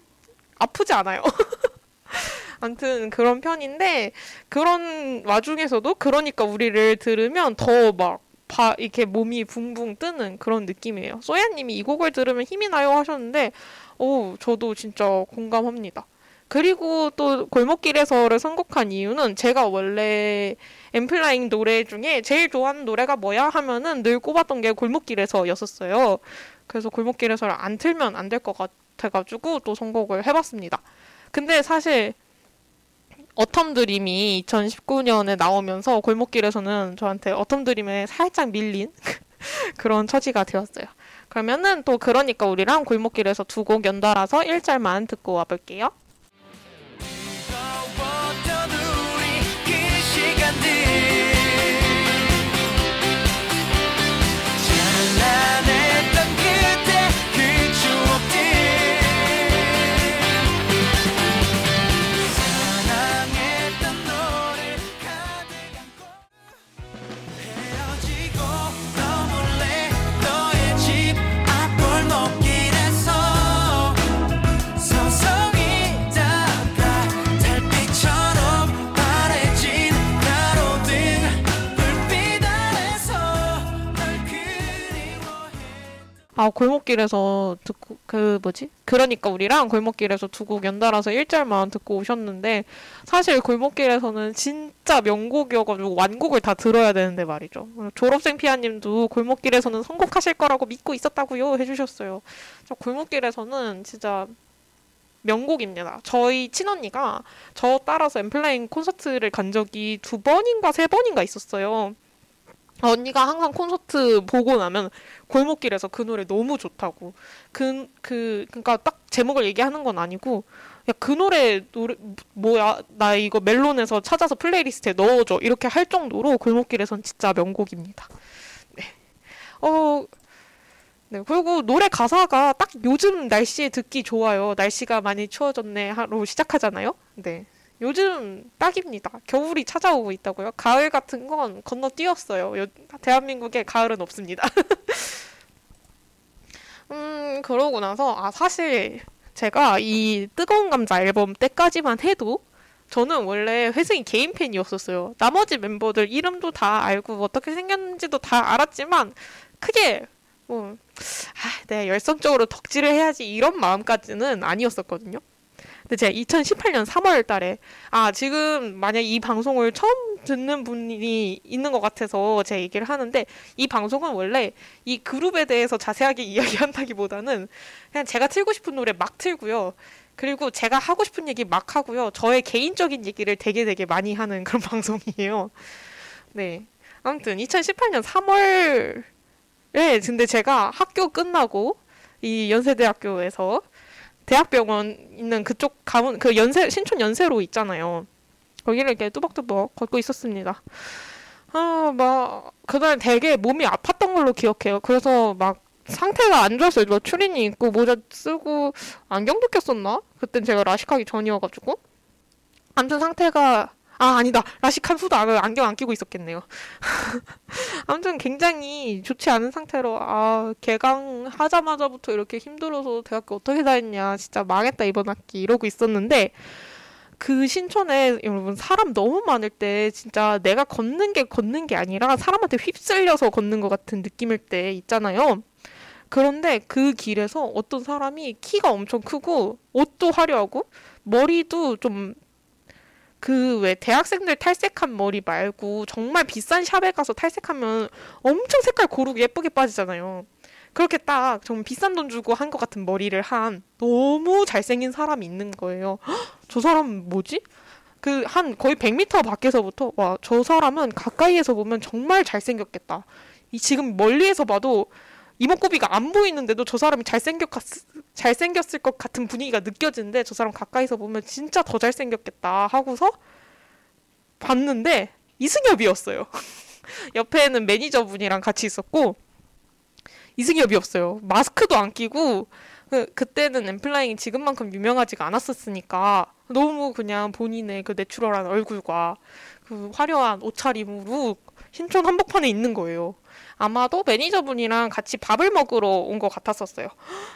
아프지 않아요. 아무튼 그런 편인데 그런 와중에서도 그러니까 우리를 들으면 더막 바, 이렇게 몸이 붕붕 뜨는 그런 느낌이에요. 소야님이 이 곡을 들으면 힘이 나요 하셨는데, 오, 저도 진짜 공감합니다. 그리고 또 골목길에서를 선곡한 이유는 제가 원래 엠플라잉 노래 중에 제일 좋아하는 노래가 뭐야 하면은 늘 꼽았던 게 골목길에서였었어요. 그래서 골목길에서를 안 틀면 안 될 것 같아가지고 또 선곡을 해봤습니다. 근데 사실 어텀 드림이 2019년에 나오면서 골목길에서는 저한테 어텀 드림에 살짝 밀린 그런 처지가 되었어요. 그러면은 또 그러니까 우리랑 골목길에서 두 곡 연달아서 1절만 듣고 와볼게요. 아, 골목길에서 듣고, 그, 뭐지? 그러니까 우리랑 골목길에서 두 곡 연달아서 1절만 듣고 오셨는데, 사실 골목길에서는 진짜 명곡이어가지고 완곡을 다 들어야 되는데 말이죠. 졸업생 피아님도 골목길에서는 선곡하실 거라고 믿고 있었다고요 해주셨어요. 저 골목길에서는 진짜 명곡입니다. 저희 친언니가 저 따라서 엠플라잉 콘서트를 간 적이 두 번인가 세 번인가 있었어요. 언니가 항상 콘서트 보고 나면 골목길에서 그 노래 너무 좋다고 그, 그, 그니까 딱 제목을 얘기하는 건 아니고 야, 그 노래, 노래, 뭐야, 나 이거 멜론에서 찾아서 playlist에 넣어줘. 이렇게 할 정도로 골목길에선 진짜 명곡입니다. 네. 어, 네. 그리고 노래 가사가 딱 요즘 날씨에 듣기 좋아요. 날씨가 많이 추워졌네 하로 시작하잖아요. 네. 요즘 딱입니다. 겨울이 찾아오고 있다고요? 가을 같은 건 건너뛰었어요. 요, 대한민국에 가을은 없습니다. 음, 그러고 나서, 아, 사실 제가 이 뜨거운 감자 앨범 때까지만 해도 저는 원래 회승이 개인 팬이었었어요. 나머지 멤버들 이름도 다 알고 어떻게 생겼는지도 다 알았지만 크게 뭐 아, 내가 열성적으로 덕질을 해야지 이런 마음까지는 아니었었거든요. 근데 제가 2018년 3월 달에 아 지금 만약 이 방송을 처음 듣는 분이 있는 것 같아서 제가 얘기를 하는데 이 방송은 원래 이 그룹에 대해서 자세하게 이야기한다기보다는 그냥 제가 틀고 싶은 노래 막 틀고요. 그리고 제가 하고 싶은 얘기 막 하고요. 저의 개인적인 얘기를 되게 되게 많이 하는 그런 방송이에요. 네. 아무튼 2018년 3월에 근데 제가 학교 끝나고 이 연세대학교에서 대학병원 있는 그쪽 가문 그 연세 신촌 연세로 있잖아요. 거기를 이렇게 뚜벅뚜벅 걷고 있었습니다. 아, 막 그날 되게 몸이 아팠던 걸로 기억해요. 그래서 막 상태가 안 좋았어요. 뭐 추리닝 입고 모자 쓰고 안경도 꼈었나? 그땐 제가 라식하기 전이어가지고 아무튼 상태가 아, 아니다. 라식 한수도 안경 안 끼고 있었겠네요. 아무튼 굉장히 좋지 않은 상태로, 아, 개강하자마자부터 이렇게 힘들어서 대학교 어떻게 다녔냐. 진짜 망했다, 이번 학기. 이러고 있었는데, 그 신촌에 여러분 사람 너무 많을 때 진짜 내가 걷는 게 걷는 게 아니라 사람한테 휩쓸려서 걷는 것 같은 느낌일 때 있잖아요. 그런데 그 길에서 어떤 사람이 키가 엄청 크고 옷도 화려하고 머리도 좀 그 왜 대학생들 탈색한 머리 말고 정말 비싼 샵에 가서 탈색하면 엄청 색깔 고르고 예쁘게 빠지잖아요. 그렇게 딱 정말 비싼 돈 주고 한 것 같은 머리를 한 너무 잘생긴 사람이 있는 거예요. 저 사람 뭐지? 그 한 거의 100m 밖에서부터 와, 저 사람은 가까이에서 보면 정말 잘생겼겠다. 이 지금 멀리에서 봐도 이목구비가 안 보이는데도 저 사람이 잘생겼, 잘생겼을 것 같은 분위기가 느껴지는데 저 사람 가까이서 보면 진짜 더 잘생겼겠다 하고서 봤는데 이승엽이었어요. 옆에는 매니저분이랑 같이 있었고 이승엽이었어요. 마스크도 안 끼고 그, 그때는 엠플라잉이 지금만큼 유명하지가 않았었으니까 너무 그냥 본인의 그 내추럴한 얼굴과 그 화려한 옷차림으로 신촌 한복판에 있는 거예요. 아마도 매니저분이랑 같이 밥을 먹으러 온 것 같았었어요.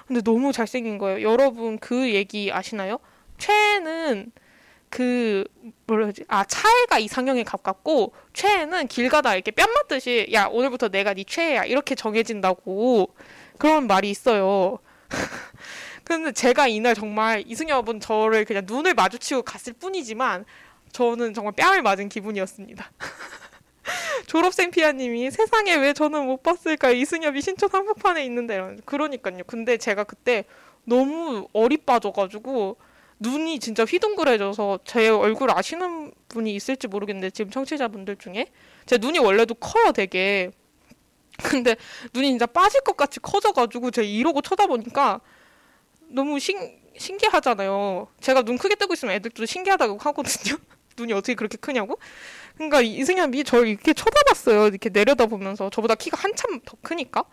근데 너무 잘생긴 거예요. 여러분 그 얘기 아시나요? 최애는 그 뭐라 그러지? 아 차애가 이상형에 가깝고 최애는 길 가다 이렇게 뺨 맞듯이 야 오늘부터 내가 네 최애야 이렇게 정해진다고 그런 말이 있어요. 근데 제가 이날 정말 이승엽은 저를 그냥 눈을 마주치고 갔을 뿐이지만 저는 정말 뺨을 맞은 기분이었습니다. 졸업생 피아님이 세상에 왜 저는 못 봤을까요? 이승엽이 신촌 한복판에 있는데 그러니까요. 근데 제가 그때 너무 어리 빠져가지고 눈이 진짜 휘둥그레져서 제 얼굴 아시는 분이 있을지 모르겠는데 지금 청취자분들 중에 제 눈이 원래도 커요 되게 근데 눈이 진짜 빠질 것 같이 커져가지고 제가 이러고 쳐다보니까 너무 신, 신기하잖아요 제가 눈 크게 뜨고 있으면 애들도 신기하다고 하거든요 눈이 어떻게 그렇게 크냐고 그러니까 이승엽이 저를 이렇게 쳐다봤어요. 이렇게 내려다보면서 저보다 키가 한참 더 크니까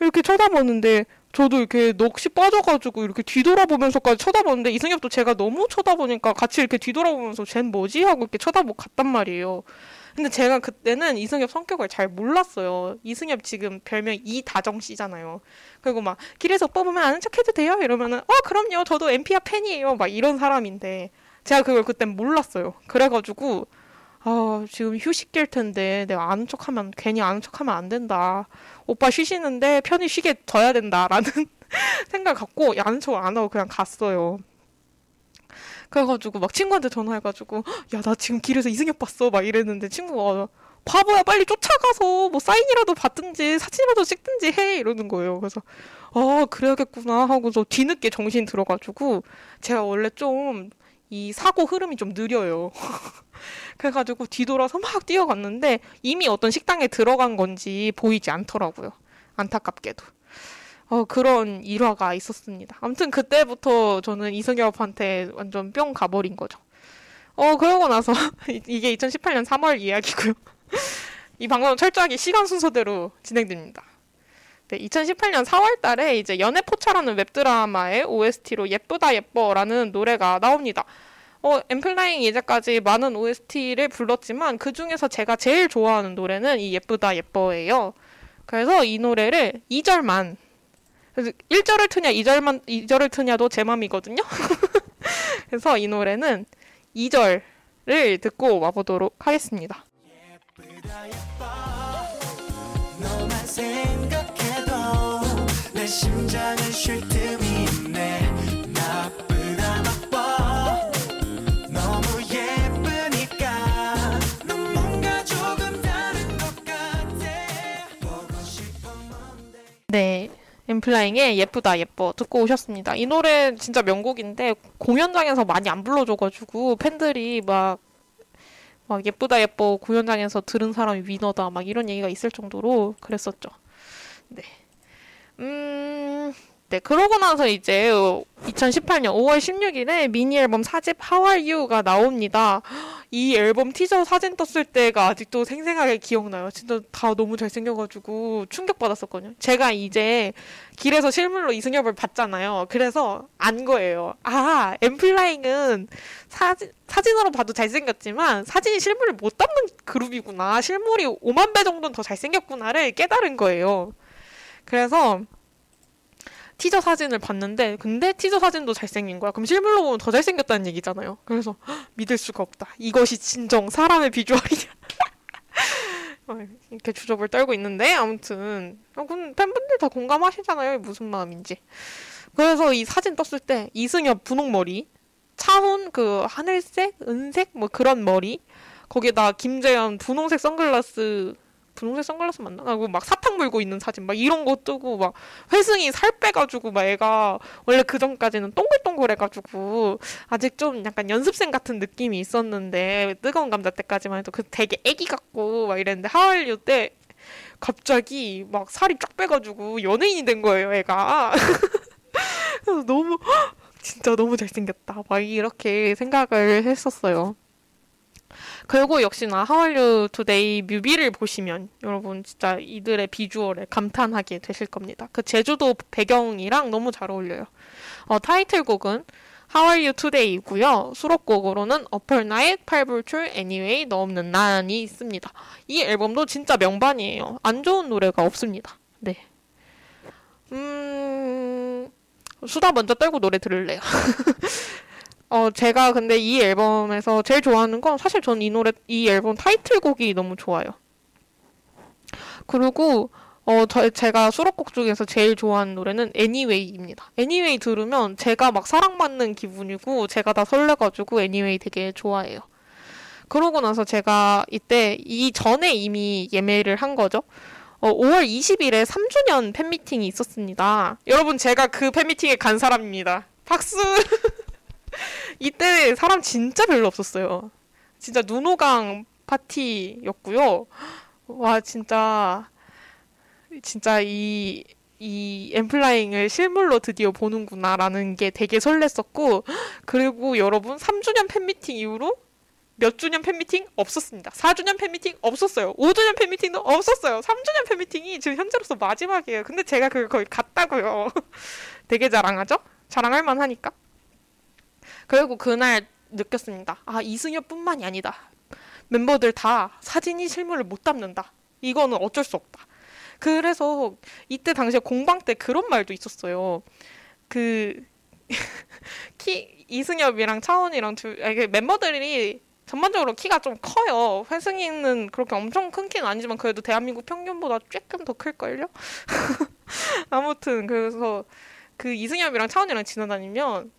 이렇게 쳐다보는데 저도 이렇게 넋이 빠져가지고 이렇게 뒤돌아보면서까지 쳐다보는데 이승엽도 제가 너무 쳐다보니까 같이 이렇게 뒤돌아보면서 쟨 뭐지 하고 이렇게 쳐다보고 갔단 말이에요. 근데 제가 그때는 이승엽 성격을 잘 몰랐어요. 이승엽 지금 별명 이다정 씨잖아요. 그리고 막 길에서 뽑으면 아는 척 해도 돼요? 이러면은 어 그럼요. 저도 엠피아 팬이에요. 막 이런 사람인데 제가 그걸 그땐 몰랐어요. 그래가지고 아, 지금 휴식길 텐데 내가 아는 척하면 괜히 아는 척하면 안 된다. 오빠 쉬시는데 편히 쉬게 둬야 된다라는 생각 갖고 아는 척 안 하고 그냥 갔어요. 그래가지고 막 친구한테 전화해가지고 야 나 지금 길에서 이승엽 봤어 막 이랬는데 친구가 바보야 빨리 쫓아가서 뭐 사인이라도 받든지 사진이라도 찍든지 해 이러는 거예요. 그래서 아 그래야겠구나 하고서 뒤늦게 정신 들어가지고 제가 원래 좀 이 사고 흐름이 좀 느려요. 그래가지고 뒤돌아서 막 뛰어갔는데 이미 어떤 식당에 들어간 건지 보이지 않더라고요. 안타깝게도. 어, 그런 일화가 있었습니다. 아무튼 그때부터 저는 이승엽한테 완전 뿅 가버린 거죠. 어, 그러고 나서 이게 2018년 3월 이야기고요. 이 방송은 철저하게 시간 순서대로 진행됩니다. 네, 2018년 4월 달에 이제 연애포차라는 웹드라마의 OST로 예쁘다 예뻐라는 노래가 나옵니다. 어, 엠플라잉 이제까지 많은 OST를 불렀지만 그 중에서 제가 제일 좋아하는 노래는 이 예쁘다 예뻐예요. 그래서 이 노래를 2절만 그래서 1절을 트냐 2절만 2절을 트냐도 제 맘이거든요. 그래서 이 노래는 2절을 듣고 와 보도록 하겠습니다. 예쁘다, 예뻐. 심장은 쉴 틈이 있네 네. 엠플라잉의 예쁘다 예뻐 듣고 오셨습니다. 이 노래 진짜 명곡인데 공연장에서 많이 안 불러줘가지고 팬들이 막, 막 예쁘다 예뻐 공연장에서 들은 사람이 위너다 막 이런 얘기가 있을 정도로 그랬었죠. 네. 음, 네, 그러고 나서 이제 2018년 5월 16일에 미니 앨범 사집 How Are You가 나옵니다. 이 앨범 티저 사진 떴을 때가 아직도 생생하게 기억나요. 진짜 다 너무 잘생겨가지고 충격받았었거든요. 제가 이제 길에서 실물로 이승엽을 봤잖아요. 그래서 안 거예요. 아, 엠플라잉은 사진, 사진으로 봐도 잘생겼지만 사진이 실물을 못 담는 그룹이구나. 실물이 5만 배 정도는 더 잘생겼구나를 깨달은 거예요. 그래서 티저 사진을 봤는데 근데 티저 사진도 잘생긴 거야. 그럼 실물로 보면 더 잘생겼다는 얘기잖아요. 그래서 헉, 믿을 수가 없다. 이것이 진정 사람의 비주얼이냐. 어, 이렇게 주접을 떨고 있는데 아무튼 어, 팬분들 다 공감하시잖아요. 무슨 마음인지. 그래서 이 사진 떴을 때 이승엽 분홍 머리, 차훈 그 하늘색, 은색 뭐 그런 머리, 거기다 김재현 분홍색 선글라스 분홍색 선글라스 맞나? 하고 막 사탕 물고 있는 사진 막 이런 거 뜨고 막 회승이 살 빼가지고 막 애가 원래 그 전까지는 동글동글해가지고 아직 좀 약간 연습생 같은 느낌이 있었는데 뜨거운 감자 때까지만 해도 그 되게 애기 같고 막 이랬는데 하얼류 때 갑자기 막 살이 쫙 빼가지고 연예인이 된 거예요 애가 그래서 너무 진짜 너무 잘생겼다 막 이렇게 생각을 했었어요. 그리고 역시나 How R U Today 뮤비를 보시면 여러분 진짜 이들의 비주얼에 감탄하게 되실 겁니다. 그 제주도 배경이랑 너무 잘 어울려요. 어, 타이틀곡은 How R U Today이고요. 수록곡으로는 Up All Night, 팔불출, Anyway, 너 없는 난이 있습니다. 이 앨범도 진짜 명반이에요. 안 좋은 노래가 없습니다. 네. 음, 수다 먼저 떨고 노래 들을래요. 어, 제가 근데 이 앨범에서 제일 좋아하는 건 사실 전 이 노래, 이 앨범 타이틀곡이 너무 좋아요. 그리고, 어, 저, 제가 수록곡 중에서 제일 좋아하는 노래는 Anyway입니다. Anyway 들으면 제가 막 사랑받는 기분이고, 제가 다 설레가지고 Anyway 되게 좋아해요. 그러고 나서 제가 이때 이 전에 이미 예매를 한 거죠. 어, 5월 20일에 3주년 팬미팅이 있었습니다. 여러분, 제가 그 팬미팅에 간 사람입니다. 박수! 이때 사람 진짜 별로 없었어요. 진짜 눈호강 파티였고요. 와 진짜 진짜 이 이 엠플라잉을 실물로 드디어 보는구나라는 게 되게 설렜었고 그리고 여러분 3주년 팬미팅 이후로 몇 주년 팬미팅 없었습니다. 4주년 팬미팅 없었어요. 5주년 팬미팅도 없었어요. 3주년 팬미팅이 지금 현재로서 마지막이에요. 근데 제가 그걸 거의 갔다고요. 되게 자랑하죠? 자랑할 만하니까. 그리고 그날 느꼈습니다. 아, 이승엽뿐만이 아니다. 멤버들 다 사진이 실물을 못 담는다. 이거는 어쩔 수 없다. 그래서 이때 당시에 공방 때 그런 말도 있었어요. 그, 키, 이승엽이랑 차원이랑 둘, 아니, 그 멤버들이 전반적으로 키가 좀 커요. 회승이는 그렇게 엄청 큰 키는 아니지만 그래도 대한민국 평균보다 조금 더 클걸요? 아무튼, 그래서 그 이승엽이랑 차원이랑 지나다니면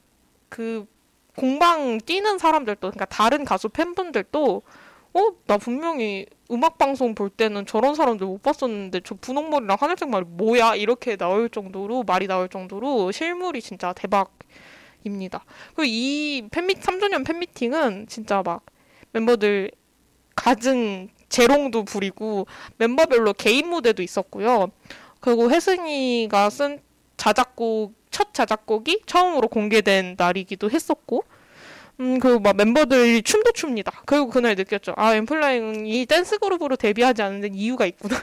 그 공방 뛰는 사람들도 그러니까 다른 가수 팬분들도 어? 나 분명히 음악 방송 볼 때는 저런 사람들 못 봤었는데 저 분홍머리랑 하늘색 머리 뭐야? 이렇게 나올 정도로 말이 나올 정도로 실물이 진짜 대박입니다. 그리고 이 팬미 3주년 팬미팅은 진짜 막 멤버들 갖은 재롱도 부리고 멤버별로 개인 무대도 있었고요. 그리고 혜승이가 쓴 자작곡 첫 자작곡이 처음으로 공개된 날이기도 했었고, 음, 그리고 막 멤버들이 춤도 춥니다. 그리고 그날 느꼈죠. 아, 엠플라잉이 댄스 그룹으로 데뷔하지 않는 데 이유가 있구나.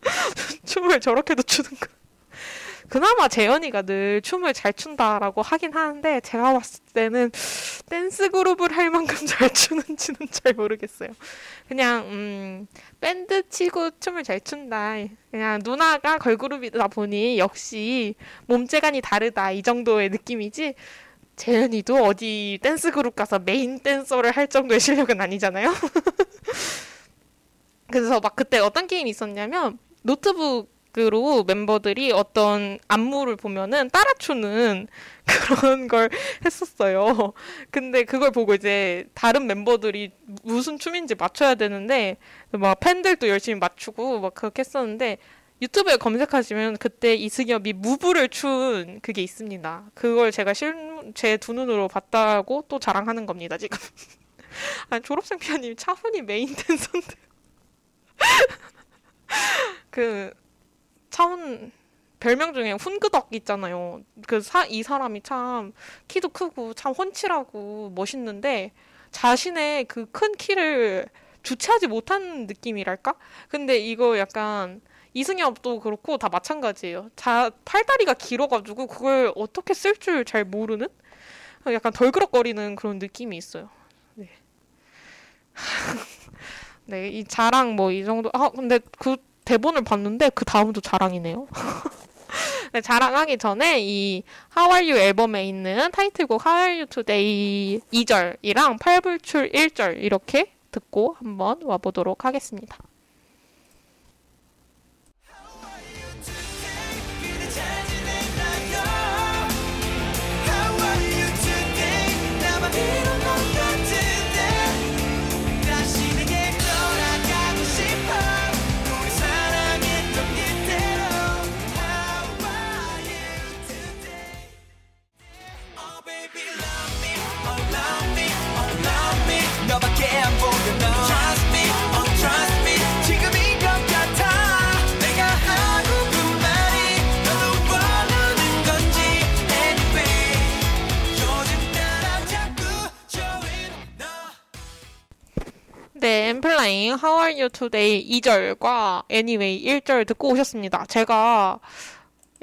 춤을 저렇게도 추는 거. 그나마 재현이가 늘 춤을 잘 춘다라고 하긴 하는데 제가 봤을 때는 댄스 그룹을 할 만큼 잘 추는지는 잘 모르겠어요. 그냥 음, 밴드 치고 춤을 잘 춘다. 그냥 누나가 걸그룹이다 보니 역시 몸재간이 다르다 이 정도의 느낌이지. 재현이도 어디 댄스 그룹 가서 메인 댄서를 할 정도의 실력은 아니잖아요. 그래서 막 그때 어떤 게임이 있었냐면 노트북 으로 멤버들이 어떤 안무를 보면은 따라 추는 그런 걸 했었어요. 근데 그걸 보고 이제 다른 멤버들이 무슨 춤인지 맞춰야 되는데 막 팬들도 열심히 맞추고 막 그렇게 했었는데 유튜브에 검색하시면 그때 이승엽이 무브를 춘 그게 있습니다. 그걸 제가 제두 눈으로 봤다고 또 자랑하는 겁니다, 지금. 아니, 졸업생 피아님 차훈이 메인 댄서인데. 그 차훈 별명 중에 훈그덕 있잖아요. 그 사, 이 사람이 참 키도 크고 참 훤칠하고 멋있는데 자신의 그 큰 키를 주체하지 못한 느낌이랄까? 근데 이거 약간 이승엽도 그렇고 다 마찬가지예요. 자, 팔다리가 길어가지고 그걸 어떻게 쓸 줄 잘 모르는? 약간 덜그럭거리는 그런 느낌이 있어요. 네. 네, 이 자랑 뭐 이 정도. 아, 근데 그 대본을 봤는데 그 다음도 자랑이네요. 네, 자랑하기 전에 이 How Are You 앨범에 있는 타이틀곡 How Are You Today 2절이랑 8불출 1절 이렇게 듣고 한번 와보도록 하겠습니다. Are you today 2절과 Anyway 1절 듣고 오셨습니다. 제가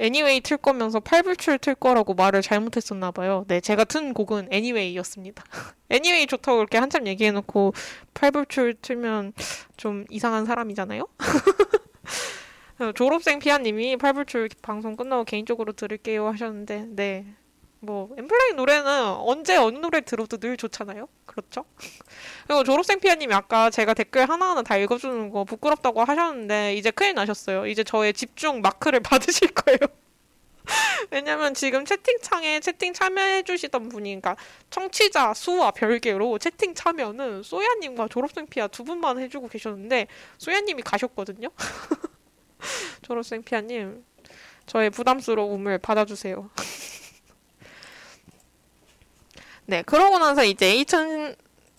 Anyway 틀 거면서 8불출 틀 거라고 말을 잘못했었나 봐요. 네, 제가 튼 곡은 Anyway였습니다. Anyway 좋다고 이렇게 한참 얘기해놓고 8불출 틀면 좀 이상한 사람이잖아요? 졸업생 피아님이 8불출 방송 끝나고 개인적으로 들을게요 하셨는데, 네. 뭐 엠플라잉 노래는 언제 어느 노래 들어도 늘 좋잖아요. 그렇죠? 그리고 졸업생 피아님이 아까 제가 댓글 하나하나 다 읽어주는 거 부끄럽다고 하셨는데 이제 큰일 나셨어요. 이제 저의 집중 마크를 받으실 거예요. 왜냐면 지금 채팅창에 채팅 참여해주시던 분이, 그러니까 청취자 수와 별개로 채팅 참여는 소야님과 졸업생 피아 두 분만 해주고 계셨는데, 소야님이 가셨거든요? 졸업생 피아님, 저의 부담스러움을 받아주세요. 네, 그러고 나서 이제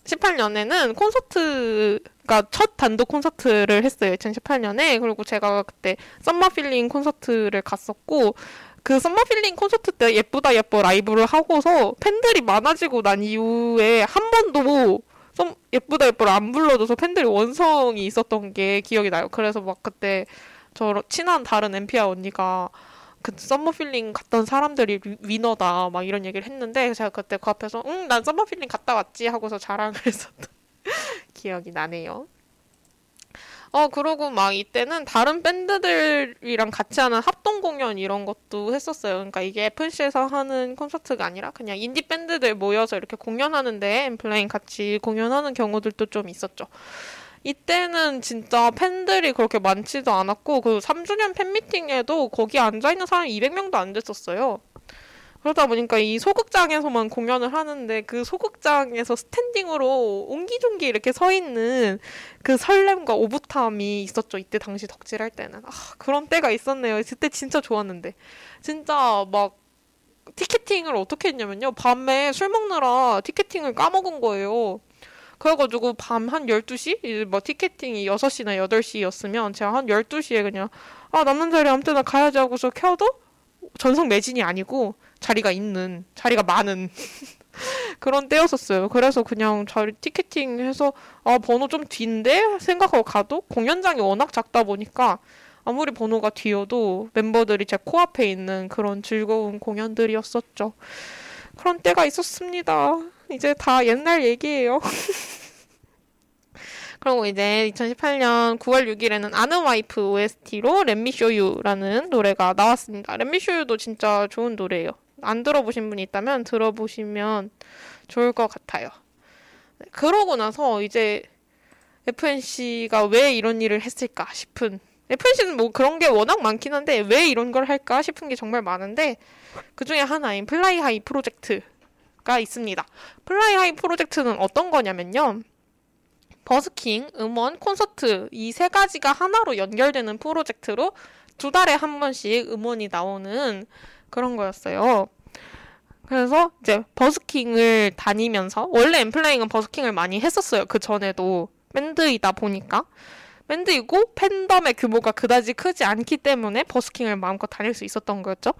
2018년에는 콘서트가 첫 단독 콘서트를 했어요. 2018년에. 그리고 제가 그때 Summer Feeling 콘서트를 갔었고, 그 Summer Feeling 콘서트 때 예쁘다 예뻐 라이브를 하고서 팬들이 많아지고 난 이후에 한 번도 썸, 예쁘다 예뻐를 안 불러줘서 팬들이 원성이 있었던 게 기억이 나요. 그래서 막 그때 저 친한 다른 N.Fia 언니가 그 Summer Feeling 갔던 사람들이 winner다 막 이런 얘기를 했는데 제가 그때 그 앞에서 응 난 Summer Feeling 갔다 왔지 하고서 자랑을 했었던 기억이 나네요. 어 그러고 막 이때는 다른 밴드들이랑 같이 하는 합동 공연 이런 것도 했었어요. 그러니까 이게 FNC에서 하는 콘서트가 아니라 그냥 인디 밴드들 모여서 이렇게 공연하는데 N.Flying 같이 공연하는 경우들도 좀 있었죠. 이때는 진짜 팬들이 그렇게 많지도 않았고 그 3주년 팬미팅에도 거기 앉아 있는 사람이 200명도 안 됐었어요. 그러다 보니까 이 소극장에서만 공연을 하는데 그 소극장에서 standing으로 옹기종기 이렇게 서 있는 그 설렘과 오붓함이 있었죠. 이때 당시 덕질할 때는. 아, 그런 때가 있었네요. 그때 진짜 좋았는데. 진짜 막 티켓팅을 어떻게 했냐면요. 밤에 술 먹느라 티켓팅을 까먹은 거예요. 그래가지고 밤 한 12시? 뭐 티켓팅이 6시나 8시였으면 제가 한 12시에 그냥 아 남는 자리 아무 때나 가야지 하고서 켜도 전성 매진이 아니고 자리가 있는 자리가 많은 그런 때였었어요. 그래서 그냥 자리 티켓팅해서 아 번호 좀 뒤인데 생각하고 가도 공연장이 워낙 작다 보니까 아무리 번호가 뒤여도 멤버들이 제 코앞에 있는 그런 즐거운 공연들이었었죠. 그런 때가 있었습니다. 이제 다 옛날 얘기예요. 그리고 이제 2018년 9월 6일에는 아는 와이프 OST로 렛미쇼유라는 노래가 나왔습니다. 렛미쇼유도 진짜 좋은 노래예요. 안 들어보신 분이 있다면 들어보시면 좋을 것 같아요. 네, 그러고 나서 이제 FNC가 왜 이런 일을 했을까 싶은 FNC는 뭐 그런 게 워낙 많긴 한데 왜 이런 걸 할까 싶은 게 정말 많은데 그 중에 하나인 Fly High 프로젝트 가 있습니다. Fly High 프로젝트는 어떤 거냐면요. 버스킹, 음원, 콘서트 이 세 가지가 하나로 연결되는 프로젝트로 두 달에 한 번씩 음원이 나오는 그런 거였어요. 그래서 이제 버스킹을 다니면서 원래 엠플라잉은 버스킹을 많이 했었어요. 그 전에도 밴드이다 보니까 밴드이고 팬덤의 규모가 그다지 크지 않기 때문에 버스킹을 마음껏 다닐 수 있었던 거였죠.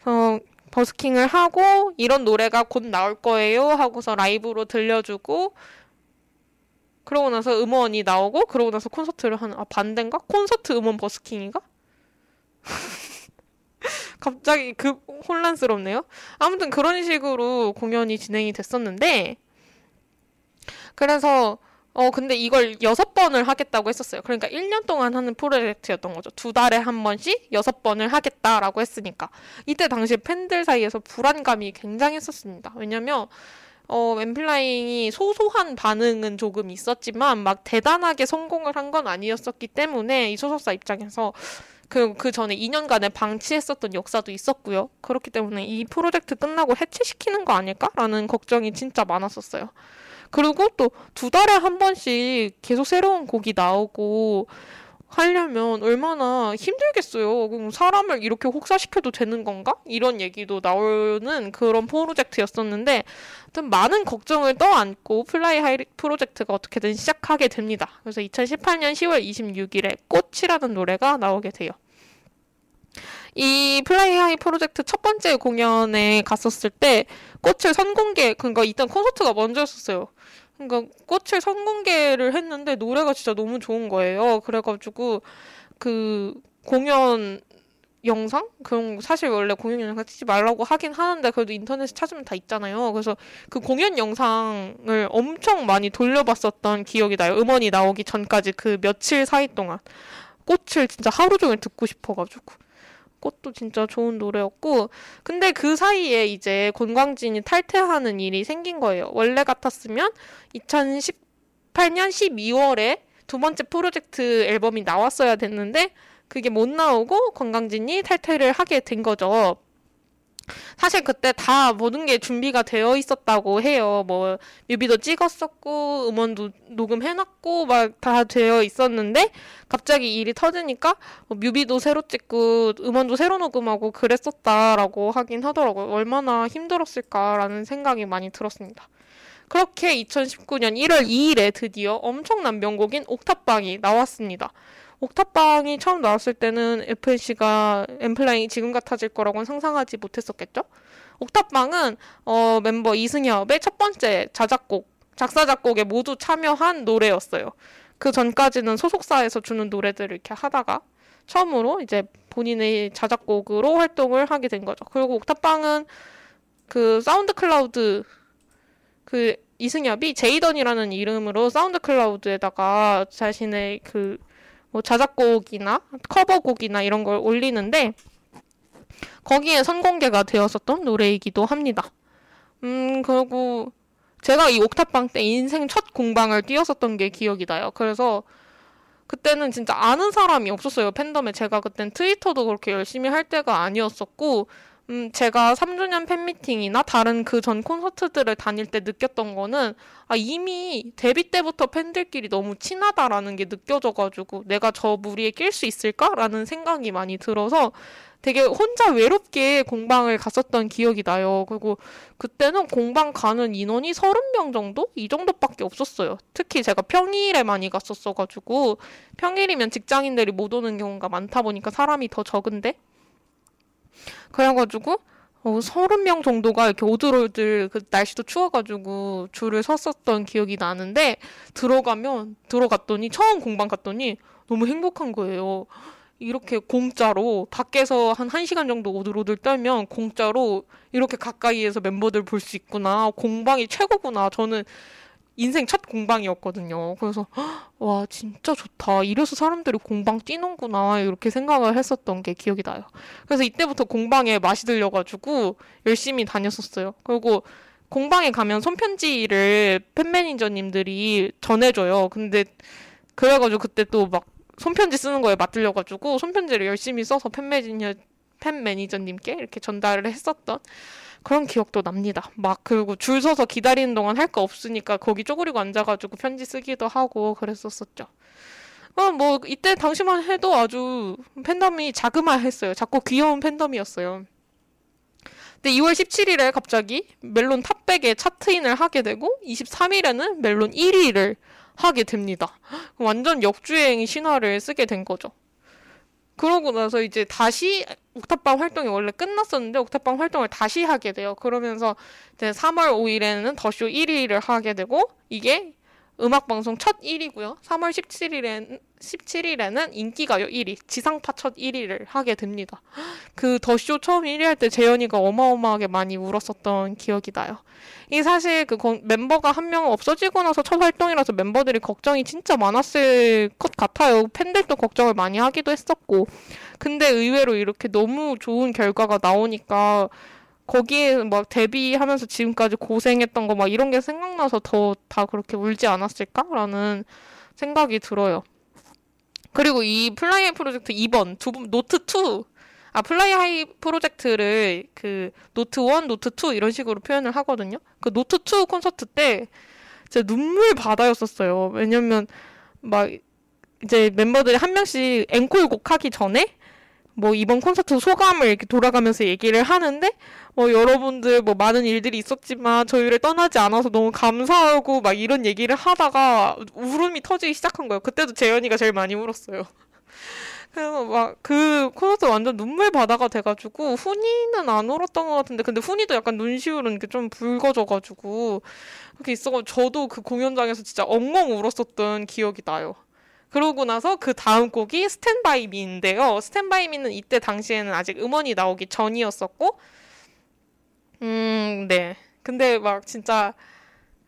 그래서 버스킹을 하고 이런 노래가 곧 나올 거예요 하고서 라이브로 들려주고 그러고 나서 음원이 나오고 그러고 나서 콘서트를 하는 아 반대인가? 콘서트 음원 버스킹인가? 갑자기 그 혼란스럽네요. 아무튼 그런 식으로 공연이 진행이 됐었는데 그래서 어 근데 이걸 여섯 번을 하겠다고 했었어요. 그러니까 1년 동안 하는 프로젝트였던 거죠. 두 달에 한 번씩 여섯 번을 하겠다라고 했으니까 이때 당시 팬들 사이에서 불안감이 굉장했었습니다. 왜냐면 어, 엠플라잉이 소소한 반응은 조금 있었지만 막 대단하게 성공을 한 건 아니었었기 때문에 이 소속사 입장에서 그, 그 전에 2년간의 방치했었던 역사도 있었고요. 그렇기 때문에 이 프로젝트 끝나고 해체시키는 거 아닐까라는 걱정이 진짜 많았었어요. 그리고 또 두 달에 한 번씩 계속 새로운 곡이 나오고 하려면 얼마나 힘들겠어요. 그럼 사람을 이렇게 혹사시켜도 되는 건가? 이런 얘기도 나오는 그런 프로젝트였었는데, 좀 많은 걱정을 떠안고 Fly High 프로젝트가 어떻게든 시작하게 됩니다. 그래서 2018년 10월 26일에 꽃이라는 노래가 나오게 돼요. 이 Fly High 프로젝트 첫 번째 공연에 갔었을 때 꽃을 선공개, 그러니까 일단 콘서트가 먼저였었어요. 그러니까 꽃을 선공개를 했는데 노래가 진짜 너무 좋은 거예요. 그래가지고 그 공연 영상? 그런 사실 원래 공연 영상 찍지 말라고 하긴 하는데 그래도 인터넷에 찾으면 다 있잖아요. 그래서 그 공연 영상을 엄청 많이 돌려봤었던 기억이 나요. 음원이 나오기 전까지 그 며칠 사이 동안 꽃을 진짜 하루 종일 듣고 싶어가지고. 꽃도 진짜 좋은 노래였고 근데 그 사이에 이제 권광진이 탈퇴하는 일이 생긴 거예요. 원래 같았으면 2018년 12월에 두 번째 프로젝트 앨범이 나왔어야 됐는데 그게 못 나오고 권광진이 탈퇴를 하게 된 거죠. 사실 그때 다 모든 게 준비가 되어 있었다고 해요. 뭐 뮤비도 찍었었고 음원도 녹음해놨고 막 다 되어 있었는데 갑자기 일이 터지니까 뭐 뮤비도 새로 찍고 음원도 새로 녹음하고 그랬었다라고 하긴 하더라고요. 얼마나 힘들었을까라는 생각이 많이 들었습니다. 그렇게 2019년 1월 2일에 드디어 엄청난 명곡인 옥탑방이 나왔습니다. 옥탑방이 처음 나왔을 때는 FNC가 엠플라잉이 지금 같아질 거라고는 상상하지 못했었겠죠? 옥탑방은 어, 멤버 이승엽의 첫 번째 자작곡, 작사 작곡에 모두 참여한 노래였어요. 그 전까지는 소속사에서 주는 노래들을 이렇게 하다가 처음으로 이제 본인의 자작곡으로 활동을 하게 된 거죠. 그리고 옥탑방은 그 SoundCloud 그 이승협이 J.DON이라는 이름으로 SoundCloud에다가 자신의 그 뭐 자작곡이나 커버곡이나 이런 걸 올리는데 거기에 선공개가 되었었던 노래이기도 합니다. 음, 그리고 제가 이 옥탑방 때 인생 첫 공방을 뛰었었던 게 기억이 나요. 그래서 그때는 진짜 아는 사람이 없었어요. 팬덤에 제가 그땐 트위터도 그렇게 열심히 할 때가 아니었었고 음, 제가 3주년 팬미팅이나 다른 그 전 콘서트들을 다닐 때 느꼈던 거는, 아, 이미 데뷔 때부터 팬들끼리 너무 친하다라는 게 느껴져가지고, 내가 저 무리에 낄 수 있을까라는 생각이 많이 들어서 되게 혼자 외롭게 공방을 갔었던 기억이 나요. 그리고 그때는 공방 가는 인원이 30명 정도? 이 정도밖에 없었어요. 특히 제가 평일에 많이 갔었어가지고, 평일이면 직장인들이 못 오는 경우가 많다 보니까 사람이 더 적은데, 그래가지고 어, 서른 명 정도가 이렇게 오들오들 그 날씨도 추워가지고 줄을 섰었던 기억이 나는데 들어가면 들어갔더니 처음 공방 갔더니 너무 행복한 거예요. 이렇게 공짜로 밖에서 한 1시간 정도 오들오들 떨면 공짜로 이렇게 가까이에서 멤버들 볼 수 있구나. 공방이 최고구나. 저는 인생 첫 공방이었거든요. 그래서 와 진짜 좋다. 이래서 사람들이 공방 뛰는구나 이렇게 생각을 했었던 게 기억이 나요. 그래서 이때부터 공방에 맛이 들려가지고 열심히 다녔었어요. 그리고 공방에 가면 손편지를 팬 매니저님들이 전해줘요. 근데 그래가지고 그때 또 막 손편지 쓰는 거에 맛들려가지고 손편지를 열심히 써서 팬 매니저 팬 매니저님께 이렇게 전달을 했었던 그런 기억도 납니다. 막 그리고 줄 서서 기다리는 동안 할 거 없으니까 거기 쪼그리고 앉아가지고 편지 쓰기도 하고 그랬었었죠. 어, 뭐 이때 당시만 해도 아주 팬덤이 자그마했어요. 작고 귀여운 팬덤이었어요. 근데 2월 17일에 갑자기 멜론 탑백에 chart in을 하게 되고 23일에는 멜론 1위를 하게 됩니다. 완전 역주행 신화를 쓰게 된 거죠. 그러고 나서 이제 다시 옥탑방 활동이 원래 끝났었는데 옥탑방 활동을 다시 하게 돼요. 그러면서 이제 3월 5일에는 더쇼 1위를 하게 되고 이게 음악 방송 첫 1위고요. 3월 17일에는 17일에는 인기가요 1위, 지상파 첫 1위를 하게 됩니다. 그 더 쇼 처음 1위 할 때 재현이가 어마어마하게 많이 울었었던 기억이 나요. 이 사실 그 멤버가 한 명 없어지고 나서 첫 활동이라서 멤버들이 걱정이 진짜 많았을 것 같아요. 팬들도 걱정을 많이 하기도 했었고. 근데 의외로 이렇게 너무 좋은 결과가 나오니까 거기에 막 데뷔하면서 지금까지 고생했던 거 막 이런 게 생각나서 더 다 그렇게 울지 않았을까라는 생각이 들어요. 그리고 이 Fly High 프로젝트 2번 두 노트 2. 아, Fly High 프로젝트를 그 노트 1, 노트 2 이런 식으로 표현을 하거든요. 그 노트 2 콘서트 때 진짜 눈물 바다였었어요. 왜냐면 막 이제 멤버들이 한 명씩 앵콜 곡 하기 전에 뭐 이번 콘서트 소감을 이렇게 돌아가면서 얘기를 하는데 뭐 여러분들 뭐 많은 일들이 있었지만 저희를 떠나지 않아서 너무 감사하고 막 이런 얘기를 하다가 울음이 터지기 시작한 거예요. 그때도 재현이가 제일 많이 울었어요. 그래서 막 그 콘서트 완전 눈물 바다가 돼가지고 훈이는 안 울었던 것 같은데 근데 훈이도 약간 눈시울은 좀 붉어져가지고 그렇게 있어가지고 저도 그 공연장에서 진짜 엉엉 울었었던 기억이 나요. 그러고 나서 그 다음 곡이 스탠바이 미인데요. 스탠바이 미는 이때 당시에는 아직 음원이 나오기 전이었었고, 음, 네. 근데 막 진짜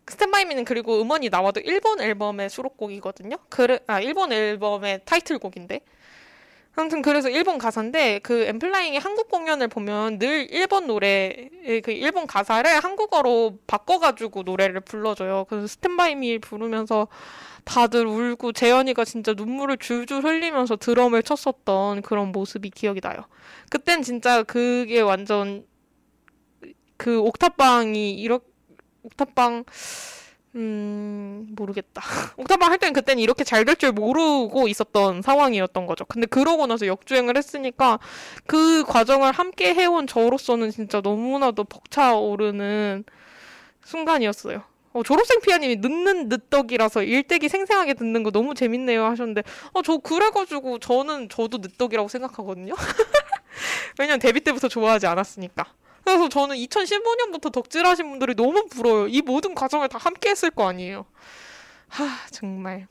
스탠바이 미는 그리고 음원이 나와도 일본 앨범의 수록곡이거든요. 그래, 아, 일본 앨범의 타이틀곡인데. 아무튼 그래서 일본 가사인데 그 엠플라잉의 한국 공연을 보면 늘 일본 노래 그 일본 가사를 한국어로 바꿔가지고 노래를 불러줘요. 그래서 스탠바이 미 부르면서 다들 울고 재현이가 진짜 눈물을 줄줄 흘리면서 드럼을 쳤었던 그런 모습이 기억이 나요. 그땐 진짜 그게 완전 그 옥탑방이 이렇게 옥탑방 음, 모르겠다. 옥탑방 할 때는 그때는 이렇게 잘 될 줄 모르고 있었던 상황이었던 거죠. 근데 그러고 나서 역주행을 했으니까 그 과정을 함께 해온 저로서는 진짜 너무나도 벅차오르는 순간이었어요. 어, 졸업생 피아님이 늦는 늦덕이라서 일대기 생생하게 듣는 거 너무 재밌네요 하셨는데, 어, 저 그래가지고 저는 저도 늦덕이라고 생각하거든요. 왜냐면 데뷔 때부터 좋아하지 않았으니까. 그래서 저는 2015년부터 덕질하신 분들이 너무 부러워요. 이 모든 과정을 다 함께 했을 거 아니에요. 하, 정말.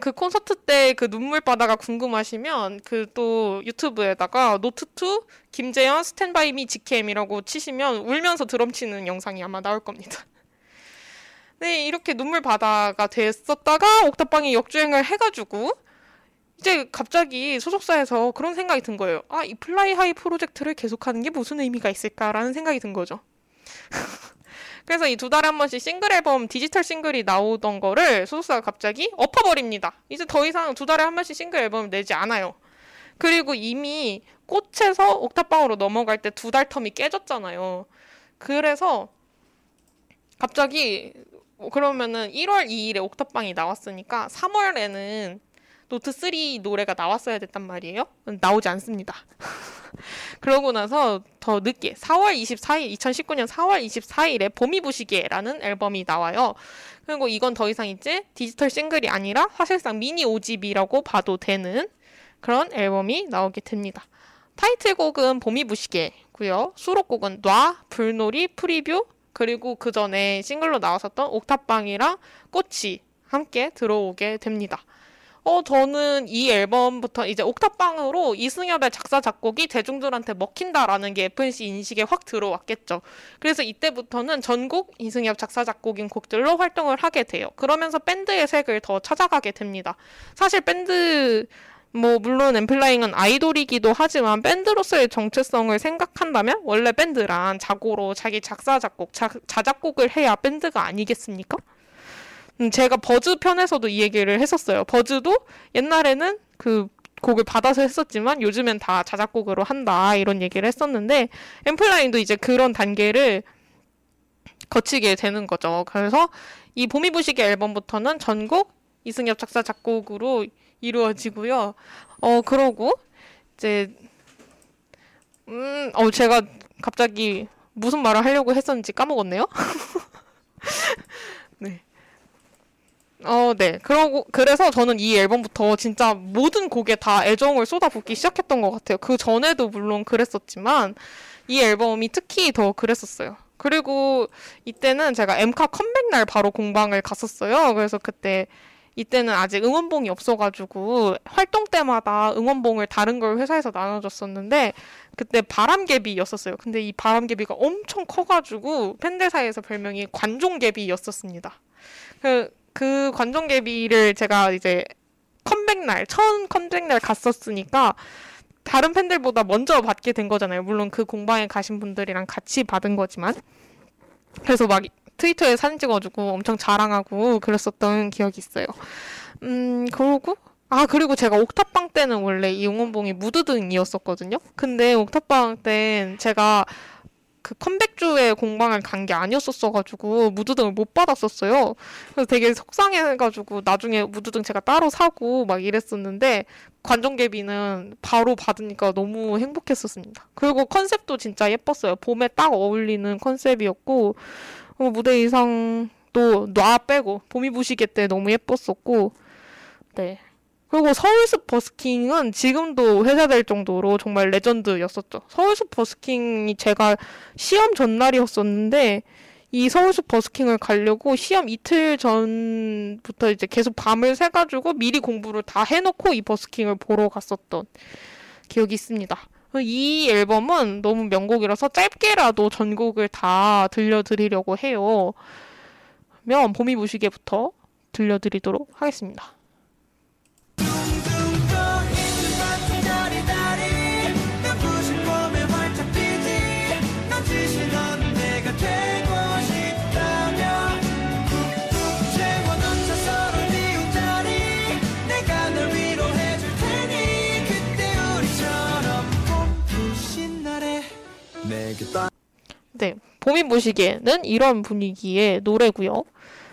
그 콘서트 때 그 눈물 바다가 궁금하시면 그 또 유튜브에다가 노트2 김재현 Stand By Me 직캠이라고 치시면 울면서 드럼 치는 영상이 아마 나올 겁니다. 네, 이렇게 눈물 바다가 됐었다가 옥탑방이 역주행을 해가지고 이제 갑자기 소속사에서 그런 생각이 든 거예요. 아, 이 Fly High 프로젝트를 계속하는 게 무슨 의미가 있을까라는 생각이 든 거죠. 그래서 이 두 달에 한 번씩 싱글 앨범, 디지털 싱글이 나오던 거를 소속사가 갑자기 엎어버립니다. 이제 더 이상 두 달에 한 번씩 싱글 앨범을 내지 않아요. 그리고 이미 꽃에서 옥탑방으로 넘어갈 때 두 달 텀이 깨졌잖아요. 그래서 갑자기 그러면은 1월 2일에 옥탑방이 나왔으니까 3월에는 노트 3 노래가 나왔어야 됐단 말이에요. 나오지 않습니다. 그러고 나서 더 늦게 4월 24일, 2019년 4월 24일에 봄이 부시게라는 앨범이 나와요. 그리고 이건 더 이상 이제 디지털 싱글이 아니라 사실상 미니 5집이라고 봐도 되는 그런 앨범이 나오게 됩니다. 타이틀곡은 봄이 부시게고요. 수록곡은 놔, 불놀이, Preview, 그리고 그 전에 싱글로 나왔었던 옥탑방이랑 꽃이 함께 들어오게 됩니다. 어, 저는 이 앨범부터 이제 옥탑방으로 이승협의 작사, 작곡이 대중들한테 먹힌다라는 게 FNC 인식에 확 들어왔겠죠. 그래서 이때부터는 전곡 이승협 작사, 작곡인 곡들로 활동을 하게 돼요. 그러면서 밴드의 색을 더 찾아가게 됩니다. 사실 밴드, 뭐, 물론 엠플라잉은 아이돌이기도 하지만 밴드로서의 정체성을 생각한다면 원래 밴드란 자고로 자기 작사, 작곡, 자, 자작곡을 해야 밴드가 아니겠습니까? 음, 제가 버즈 편에서도 이 얘기를 했었어요. 버즈도 옛날에는 그 곡을 받아서 했었지만 요즘엔 다 자작곡으로 한다 이런 얘기를 했었는데 엠플라인도 이제 그런 단계를 거치게 되는 거죠. 그래서 이 봄이 부시게 앨범부터는 전곡 이승엽 작사 작곡으로 이루어지고요. 어 그러고 이제 음, 어 제가 갑자기 무슨 말을 하려고 했었는지 까먹었네요. 네. 어, 네. 그러고, 그래서 저는 이 앨범부터 진짜 모든 곡에 다 애정을 쏟아붓기 시작했던 것 같아요. 그 전에도 물론 그랬었지만, 이 앨범이 특히 더 그랬었어요. 그리고 이때는 제가 엠카 컴백 날 바로 공방을 갔었어요. 그래서 그때 이때는 아직 응원봉이 없어가지고 활동 때마다 응원봉을 다른 걸 회사에서 나눠줬었는데 그때 바람개비였었어요. 근데 이 바람개비가 엄청 커가지고 팬들 사이에서 별명이 관종개비였었습니다. 그, 그 관종개비를 제가 이제 컴백 날, 처음 컴백 날 갔었으니까 다른 팬들보다 먼저 받게 된 거잖아요. 물론 그 공방에 가신 분들이랑 같이 받은 거지만. 그래서 막 트위터에 사진 찍어주고 엄청 자랑하고 그랬었던 기억이 있어요. 음, 그러고, 아, 그리고 제가 옥탑방 때는 원래 이 응원봉이 무드등이었었거든요? 근데 옥탑방 땐 제가 그 컴백주에 공방을 간 게 아니었었어가지고 무드등을 못 받았었어요. 그래서 되게 속상해가지고 나중에 무드등 제가 따로 사고 막 이랬었는데 관종개비는 바로 받으니까 너무 행복했었습니다. 그리고 컨셉도 진짜 예뻤어요. 봄에 딱 어울리는 컨셉이었고 어, 무대 의상도 놔 빼고 봄이 부시게 때 너무 예뻤었고 네. 그리고 서울숲 버스킹은 지금도 회자될 정도로 정말 레전드였었죠. 서울숲 버스킹이 제가 시험 전날이었었는데 이 서울숲 버스킹을 가려고 시험 이틀 전부터 이제 계속 밤을 새가지고 미리 공부를 다 해놓고 이 버스킹을 보러 갔었던 기억이 있습니다. 이 앨범은 너무 명곡이라서 짧게라도 전곡을 다 들려드리려고 해요. 면 봄이 부시게부터 들려드리도록 하겠습니다. 네, 봄이 부시기에는 이런 분위기의 노래고요.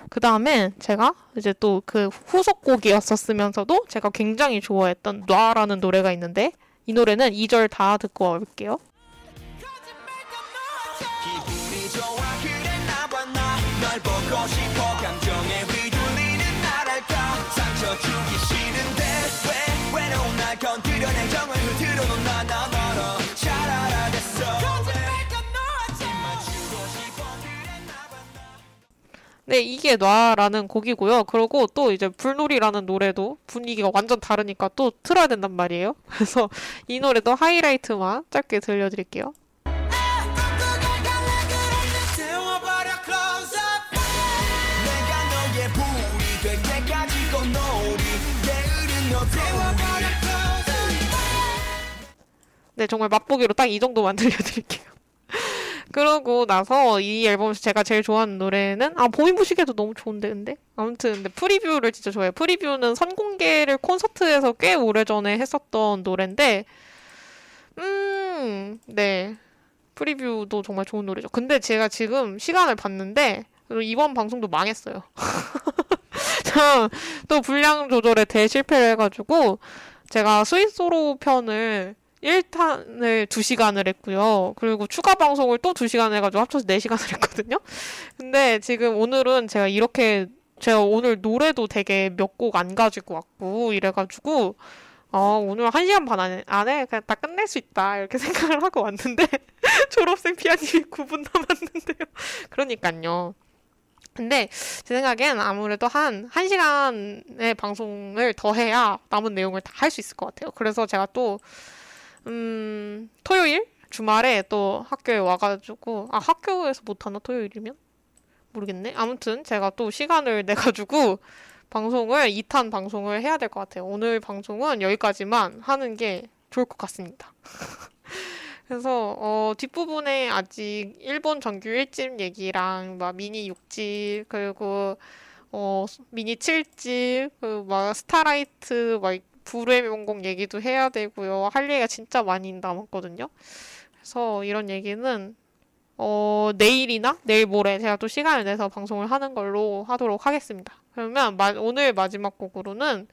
그 다음에 제가 이제 또 그 후속곡이었었으면서도 제가 굉장히 좋아했던 놔라는 노래가 있는데 이 노래는 2절 다 듣고 올게요. 건드려내 네, 이게 놔라는 곡이고요. 그리고 또 이제 불놀이라는 노래도 분위기가 완전 다르니까 또 틀어야 된단 말이에요. 그래서 이 노래도 하이라이트만 짧게 들려드릴게요. 네, 정말 맛보기로 딱 이 정도만 들려드릴게요. 그러고 나서 이 앨범에서 제가 제일 좋아하는 노래는 아 봄이 부시게도 너무 좋은데 근데 아무튼 근데 Preview를 진짜 좋아해요. Preview는 선공개를 콘서트에서 꽤 오래전에 했었던 노래인데 음, 네. Preview도 정말 좋은 노래죠. 근데 제가 지금 시간을 봤는데 이번 방송도 망했어요. 또 분량 조절에 대실패를 해가지고 제가 스위스로 편을 1탄을 2시간을 했고요. 그리고 추가 방송을 또 2시간 해가지고 합쳐서 4시간을 했거든요. 근데 지금 오늘은 제가 이렇게 제가 오늘 노래도 되게 몇 곡 안 가지고 왔고 이래가지고 어, 오늘 1시간 반 안에, 안에 그냥 다 끝낼 수 있다 이렇게 생각을 하고 왔는데 졸업생 피아님이 9분 남았는데요. 그러니까요. 근데 제 생각엔 아무래도 한 1시간의 방송을 더 해야 남은 내용을 다 할 수 있을 것 같아요. 그래서 제가 또 음, 토요일? 주말에 또 학교에 와가지고, 아, 학교에서 못하나, 토요일이면? 모르겠네. 아무튼 제가 또 시간을 내 가지고 방송을, 2탄 방송을 해야 될 것 같아요. 오늘 방송은 여기까지만 하는 게 좋을 것 같습니다. 그래서, 어, 뒷부분에 아직 일본 정규 1집 얘기랑, 막 미니 6집, 그리고, 어, 미니 7집, 그, 막, 스타라이트, 막, 불의 명곡 얘기도 해야 되고요. 할 얘기가 진짜 많이 남았거든요. 그래서 이런 얘기는 어, 내일이나 내일 모레 제가 또 시간을 내서 방송을 하는 걸로 하도록 하겠습니다. 그러면 마, 오늘 마지막 곡으로는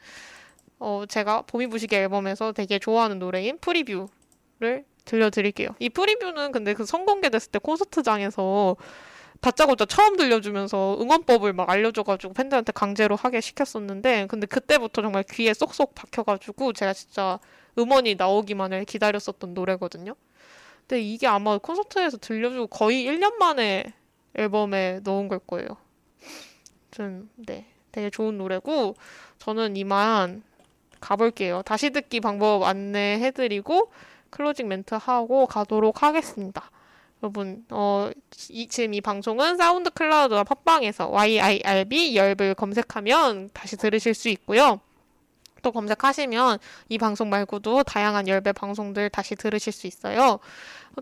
어, 제가 봄이 부시게 앨범에서 되게 좋아하는 노래인 프리뷰를 들려드릴게요. 이 프리뷰는 근데 그 선공개됐을 때 콘서트장에서 다짜고짜 처음 들려주면서 응원법을 막 알려줘가지고 팬들한테 강제로 하게 시켰었는데 근데 그때부터 정말 귀에 쏙쏙 박혀가지고 제가 진짜 음원이 나오기만을 기다렸었던 노래거든요. 근데 이게 아마 콘서트에서 들려주고 거의 1년 만에 앨범에 넣은 걸 거예요. 좀, 네. 되게 좋은 노래고, 저는 이만 가볼게요. 다시 듣기 방법 안내해드리고, closing 멘트 하고 가도록 하겠습니다. 여러분, 어, 이, 지금 이 방송은 SoundCloud와 팟빵에서 YIRB 열을 검색하면 다시 들으실 수 있고요. 또 검색하시면 이 방송 말고도 다양한 열매 방송들 다시 들으실 수 있어요.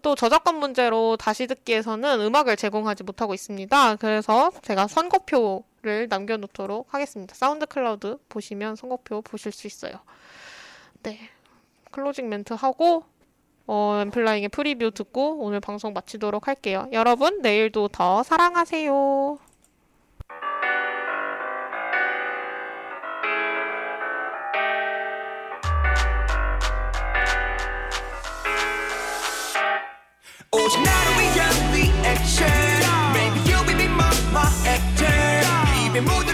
또 저작권 문제로 다시 듣기에서는 음악을 제공하지 못하고 있습니다. 그래서 제가 선곡표를 남겨놓도록 하겠습니다. 사운드 클라우드 보시면 선곡표 보실 수 있어요. 네. 클로징 멘트 하고 어, 엔플라잉의 프리뷰 듣고 오늘 방송 마치도록 할게요. 여러분, 내일도 더 사랑하세요. 오직 나를 위한 리액션 Maybe you'll be my, my actor 입에 묻은